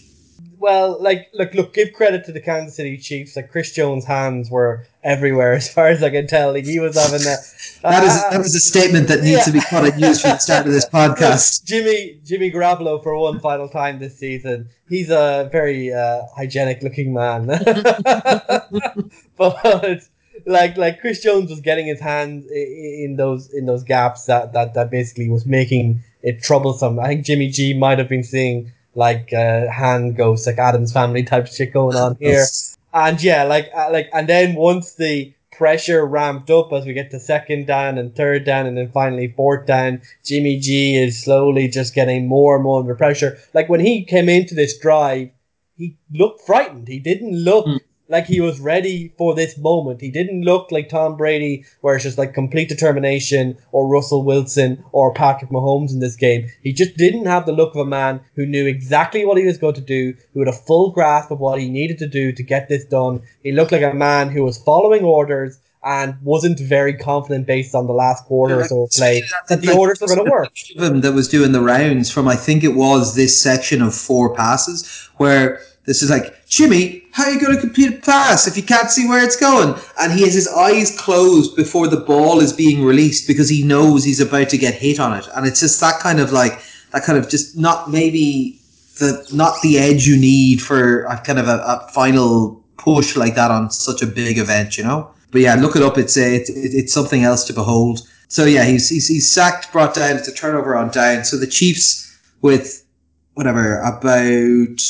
Well, like, look, look, give credit to the Kansas City Chiefs. Like, Chris Jones' hands were everywhere, as far as I can tell. Like, he was having that. That is that was a statement that needs yeah. to be cut and used from the start of this podcast. Jimmy Jimmy Garoppolo for one final time this season. He's a very uh, hygienic looking man, but like like Chris Jones was getting his hands in those in those gaps that that that basically was making it troublesome. I think Jimmy G might have been seeing like uh, hand ghosts, like Addams Family type shit going on here. And yeah, like uh, like and then once the pressure ramped up as we get to second down and third down and then finally fourth down, Jimmy G is slowly just getting more and more under pressure. Like when he came into this drive, he looked frightened. He didn't look Mm. Like he was ready for this moment. He didn't look like Tom Brady, where it's just like complete determination, or Russell Wilson, or Patrick Mahomes in this game. He just didn't have the look of a man who knew exactly what he was going to do, who had a full grasp of what he needed to do to get this done. He looked like a man who was following orders and wasn't very confident based on the last quarter or so of play that the orders were going to work. him that was doing the rounds from I think it was this section of four passes where this is like Jimmy, how are you going to complete a pass if you can't see where it's going? And he has his eyes closed before the ball is being released because he knows he's about to get hit on it, and it's just that kind of like that kind of just not maybe the not the edge you need for a kind of a, a final push like that on such a big event, you know. But yeah, look it up. It's a, it's it's something else to behold. So yeah, he's, he's he's sacked, brought down. It's a turnover on down. So the Chiefs with whatever about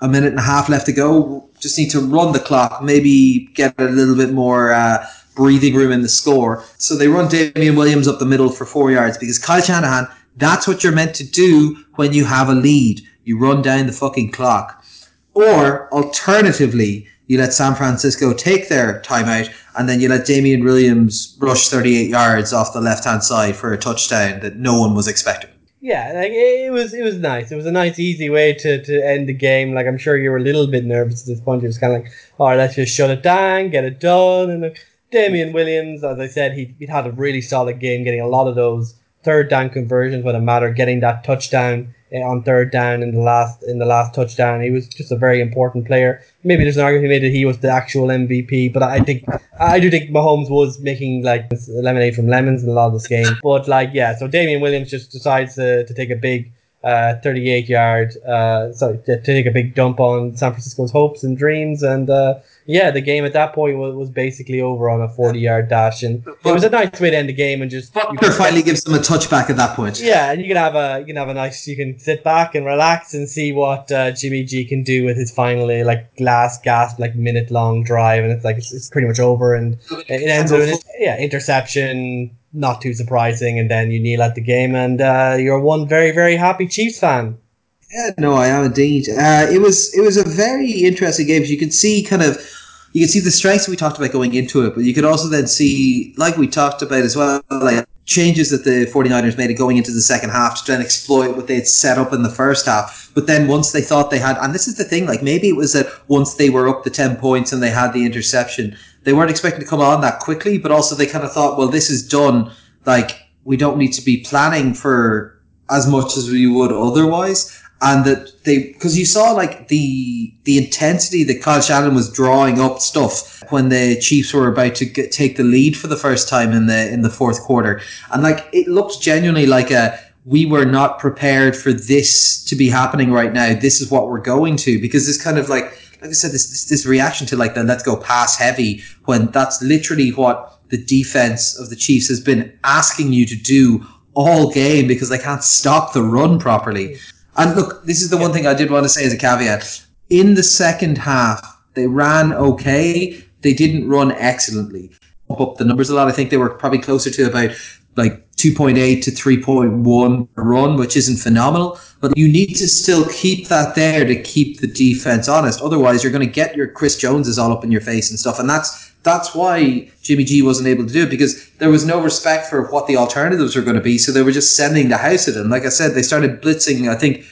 a minute and a half left to go. Just need to run the clock, maybe get a little bit more uh, breathing room in the score. So they run Damien Williams up the middle for four yards because Kyle Shanahan, that's what you're meant to do when you have a lead. You run down the fucking clock. Or alternatively, you let San Francisco take their timeout and then you let Damien Williams rush 38 yards off the left hand side for a touchdown that no one was expecting yeah, like it was it was nice. It was a nice, easy way to, to end the game. Like I'm sure you were a little bit nervous at this point. You was kind of like, all right, let's just shut it down, get it done. And uh, Damien Williams, as I said, he he had a really solid game, getting a lot of those third down conversions when it mattered, getting that touchdown on third down in the last in the last touchdown. He was just a very important player. Maybe there's an argument he made that he was the actual MVP, but I think I do think Mahomes was making like lemonade from lemons in a lot of this game. But like yeah, so Damien Williams just decides to, to take a big uh, 38 yard uh, sorry to, to take a big dump on San Francisco's hopes and dreams and uh, yeah, the game at that point was, was basically over on a 40 yard dash. And it was a nice way to end the game and just. Butker finally gives them a touchback at that point. Yeah, and you can have a you can have a nice you can sit back and relax and see what uh, Jimmy G can do with his finally like last gasp like minute long drive and it's like it's, it's pretty much over and it ends with an, yeah interception not too surprising and then you kneel at the game and uh, you're one very very happy Chiefs fan. Yeah, no, I am indeed. Uh, it was it was a very interesting game. You could see kind of you can see the strengths we talked about going into it, but you could also then see, like we talked about as well, like changes that the 49ers made going into the second half to try and exploit what they had set up in the first half. But then once they thought they had, and this is the thing, like maybe it was that once they were up to 10 points and they had the interception, they weren't expecting to come on that quickly, but also they kind of thought, well, this is done. Like, we don't need to be planning for as much as we would otherwise and that they because you saw like the the intensity that Kyle Shanahan was drawing up stuff when the Chiefs were about to get, take the lead for the first time in the in the fourth quarter, and like it looked genuinely like a we were not prepared for this to be happening right now. This is what we're going to because this kind of like like I said this this, this reaction to like the let's go pass heavy when that's literally what the defense of the Chiefs has been asking you to do all game because they can't stop the run properly. And look, this is the one thing I did want to say as a caveat. In the second half, they ran okay. They didn't run excellently. Up the numbers a lot. I think they were probably closer to about like 2.8 to 3.1 run, which isn't phenomenal. But you need to still keep that there to keep the defense honest. Otherwise, you're going to get your Chris Joneses all up in your face and stuff. And that's that's why Jimmy G wasn't able to do it because there was no respect for what the alternatives were going to be. So they were just sending the house at him. Like I said, they started blitzing. I think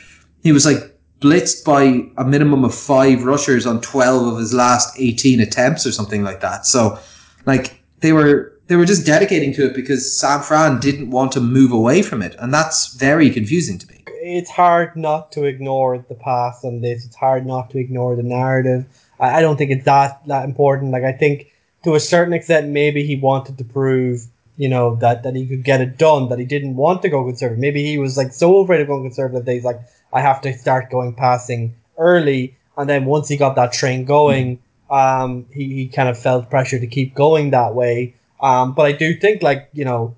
he was like blitzed by a minimum of five rushers on 12 of his last 18 attempts or something like that. So like they were they were just dedicating to it because San Fran didn't want to move away from it. And that's very confusing to me. It's hard not to ignore the past and this. It's hard not to ignore the narrative. I, I don't think it's that, that important. Like I think to a certain extent, maybe he wanted to prove, you know, that, that he could get it done, that he didn't want to go conservative. Maybe he was like so afraid of going conservative that he's like, I have to start going passing early. And then once he got that train going, um, he, he kind of felt pressure to keep going that way. Um, but I do think like, you know,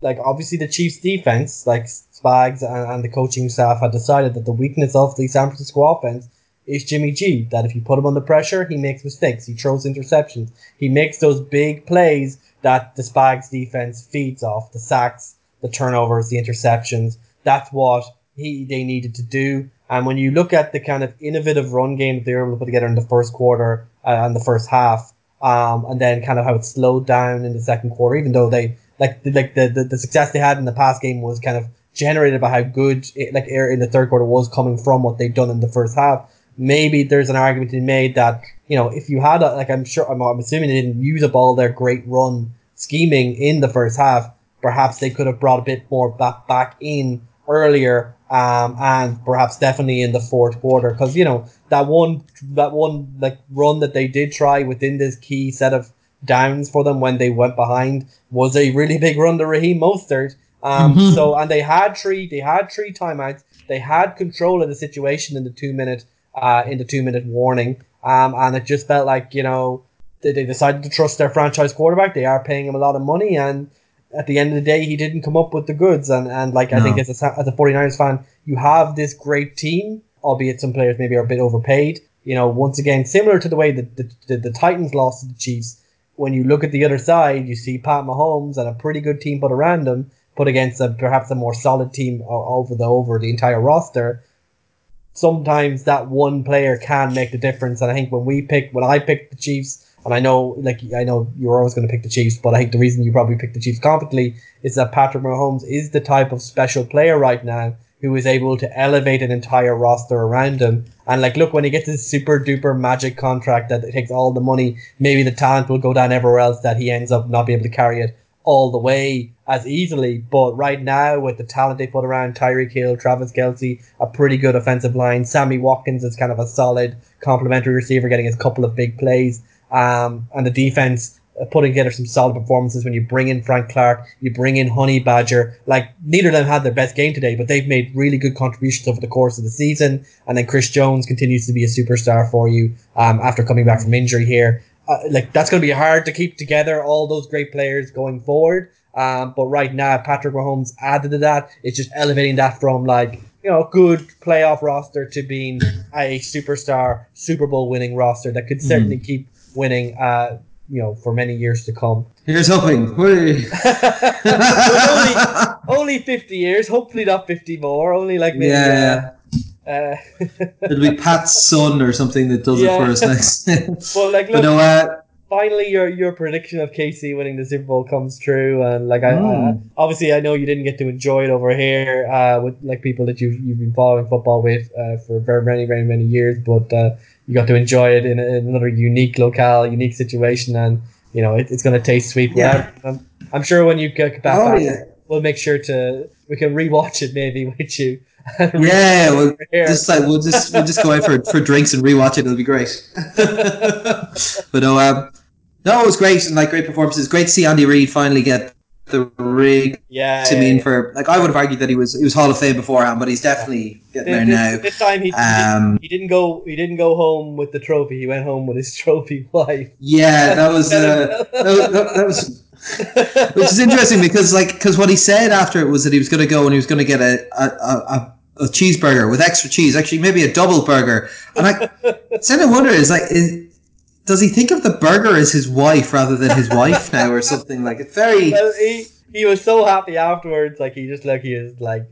like obviously the Chiefs defense, like Spags and, and the coaching staff had decided that the weakness of the San Francisco offense is Jimmy G. That if you put him under pressure, he makes mistakes. He throws interceptions. He makes those big plays that the Spags defense feeds off the sacks, the turnovers, the interceptions. That's what he they needed to do. And when you look at the kind of innovative run game they were able to put together in the first quarter uh, and the first half, um, and then kind of how it slowed down in the second quarter, even though they like like the, the, the success they had in the past game was kind of generated by how good it, like air in the third quarter was coming from what they'd done in the first half maybe there's an argument to be made that you know if you had a, like I'm sure I'm, I'm assuming they didn't use up all their great run scheming in the first half. Perhaps they could have brought a bit more back back in earlier, um, and perhaps definitely in the fourth quarter because you know that one that one like run that they did try within this key set of downs for them when they went behind was a really big run to Raheem Mostert. Um, mm-hmm. so and they had three they had three timeouts. They had control of the situation in the two minute uh, in the two minute warning. Um, and it just felt like, you know, they, they decided to trust their franchise quarterback. They are paying him a lot of money. And at the end of the day, he didn't come up with the goods. And, and like, no. I think as a, as a 49ers fan, you have this great team. albeit some players maybe are a bit overpaid. You know, once again, similar to the way that the, the, the Titans lost to the Chiefs, when you look at the other side, you see Pat Mahomes and a pretty good team put around him, put against a perhaps a more solid team over the over the entire roster. Sometimes that one player can make the difference, and I think when we pick, when I picked the Chiefs, and I know, like I know you're always going to pick the Chiefs, but I think the reason you probably picked the Chiefs competently is that Patrick Mahomes is the type of special player right now who is able to elevate an entire roster around him. And like, look, when he gets his super duper magic contract that takes all the money, maybe the talent will go down everywhere else that he ends up not being able to carry it all the way as easily. But right now, with the talent they put around Tyreek Hill, Travis Kelce, a pretty good offensive line, Sammy Watkins is kind of a solid complementary receiver, getting his couple of big plays. Um, and the defense uh, putting together some solid performances when you bring in Frank Clark, you bring in Honey Badger. Like neither of them had their best game today, but they've made really good contributions over the course of the season. And then Chris Jones continues to be a superstar for you um, after coming back from injury here. Uh, like that's going to be hard to keep together all those great players going forward. Um, but right now, Patrick Mahomes added to that. It's just elevating that from like you know good playoff roster to being a superstar Super Bowl winning roster that could certainly mm-hmm. keep winning. Uh, you know, for many years to come. Here's hoping. only, only 50 years, hopefully not 50 more, only like maybe. Yeah. Uh, uh, It'll be Pat's son or something that does yeah. it for us next. well, like, look, but no, uh, finally, your your prediction of KC winning the Super Bowl comes true, and like I, mm. obviously I know you didn't get to enjoy it over here uh, with like people that you you've been following football with uh, for very many very many years, but uh, you got to enjoy it in, a, in another unique locale, unique situation, and you know it, it's going to taste sweet. Yeah. I'm, I'm, sure when you get back, oh, back yeah. we'll make sure to we can rewatch it maybe with you. yeah, we'll just like we'll just we'll just go out for, for drinks and rewatch it. It'll be great. but no, um, no, it was great and like great performances. Great to see Andy Reid finally get the rig yeah, to yeah, mean yeah. for like I would have argued that he was he was Hall of Fame beforehand, but he's definitely getting there now. This time he, um, he, didn't, go he didn't go home with the trophy. He went home with his trophy wife. Yeah, that was uh, that, that, that, was. Which is interesting because, like, because what he said after it was that he was going to go and he was going to get a, a, a, a cheeseburger with extra cheese, actually maybe a double burger. And I, then I wonder is like, is, does he think of the burger as his wife rather than his wife now or something? Like it's very well, he, he was so happy afterwards like he just like he is like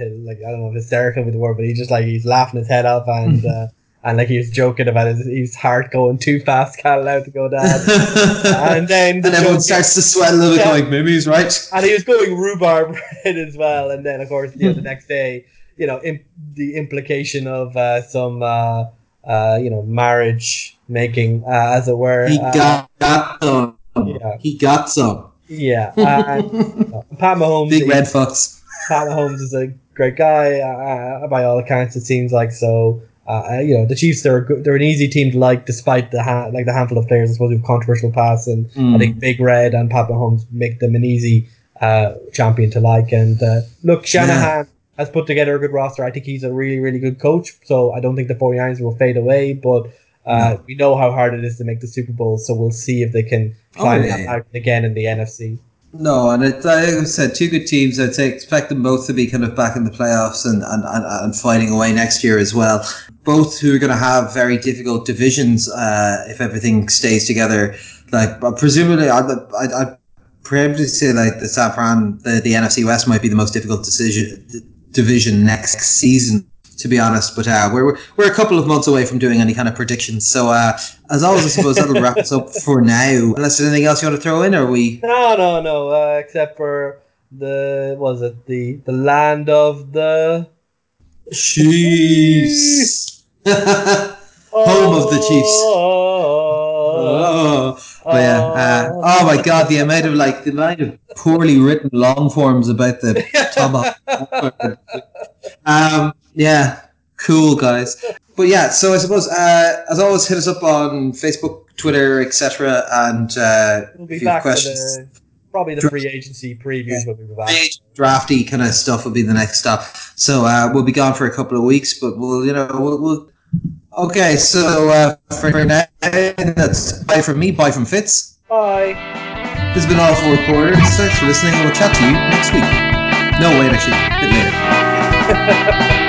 uh, like I don't know hysterical with the word but he just like he's laughing his head off and uh, and like he was joking about his, his heart going too fast can't allow to go down. And then the and everyone starts to sweat a little bit yeah. going maybe he's right. And he was going rhubarb bread as well and then of course you know, the next day you know imp- the implication of uh, some uh, uh, you know, marriage making, uh, as it were. He uh, got, got some. Yeah. He got some. Yeah. And, uh, Pat Mahomes. Big red fox. Pat Mahomes is a great guy. Uh, by all accounts, it seems like so. Uh, you know the Chiefs they're good, they're an easy team to like despite the ha- like the handful of players I suppose who've controversial pass and mm. I think Big Red and Pat Mahomes make them an easy uh, champion to like and uh, look Shanahan has put together a good roster. I think he's a really, really good coach. So I don't think the 49ers will fade away, but uh, we know how hard it is to make the Super Bowl. So we'll see if they can climb oh, yeah. out again in the NFC. No, and it, like I said, two good teams. I'd say expect them both to be kind of back in the playoffs and, and, and, and fighting away next year as well. Both who are going to have very difficult divisions uh, if everything stays together. Like, presumably, I'd, I, I preemptively say like the San Fran, the, the NFC West might be the most difficult decision division next season to be honest. But uh, we're we're a couple of months away from doing any kind of predictions. So uh, as always, I suppose that'll wrap us up for now. Unless there's anything else you want to throw in, or we? No, no, no. Uh, except for the was it the the land of the Chiefs, home of the Chiefs. Oh. But yeah, uh, oh my god, the amount of like the amount of poorly written long forms about the tomahawk. um, yeah, cool guys. But yeah, so I suppose uh, as always, hit us up on Facebook, Twitter, etc. And uh, we'll be back questions. The, probably the free agency previews yeah. when we back. Drafty kind of stuff will be the next stop. So uh, we'll be gone for a couple of weeks, but we'll you know we'll, we'll Okay, so uh, for now, that's bye from me, bye from Fitz. Bye. This has been all four quarters. Thanks for listening. We'll chat to you next week. No, wait, actually, a bit later.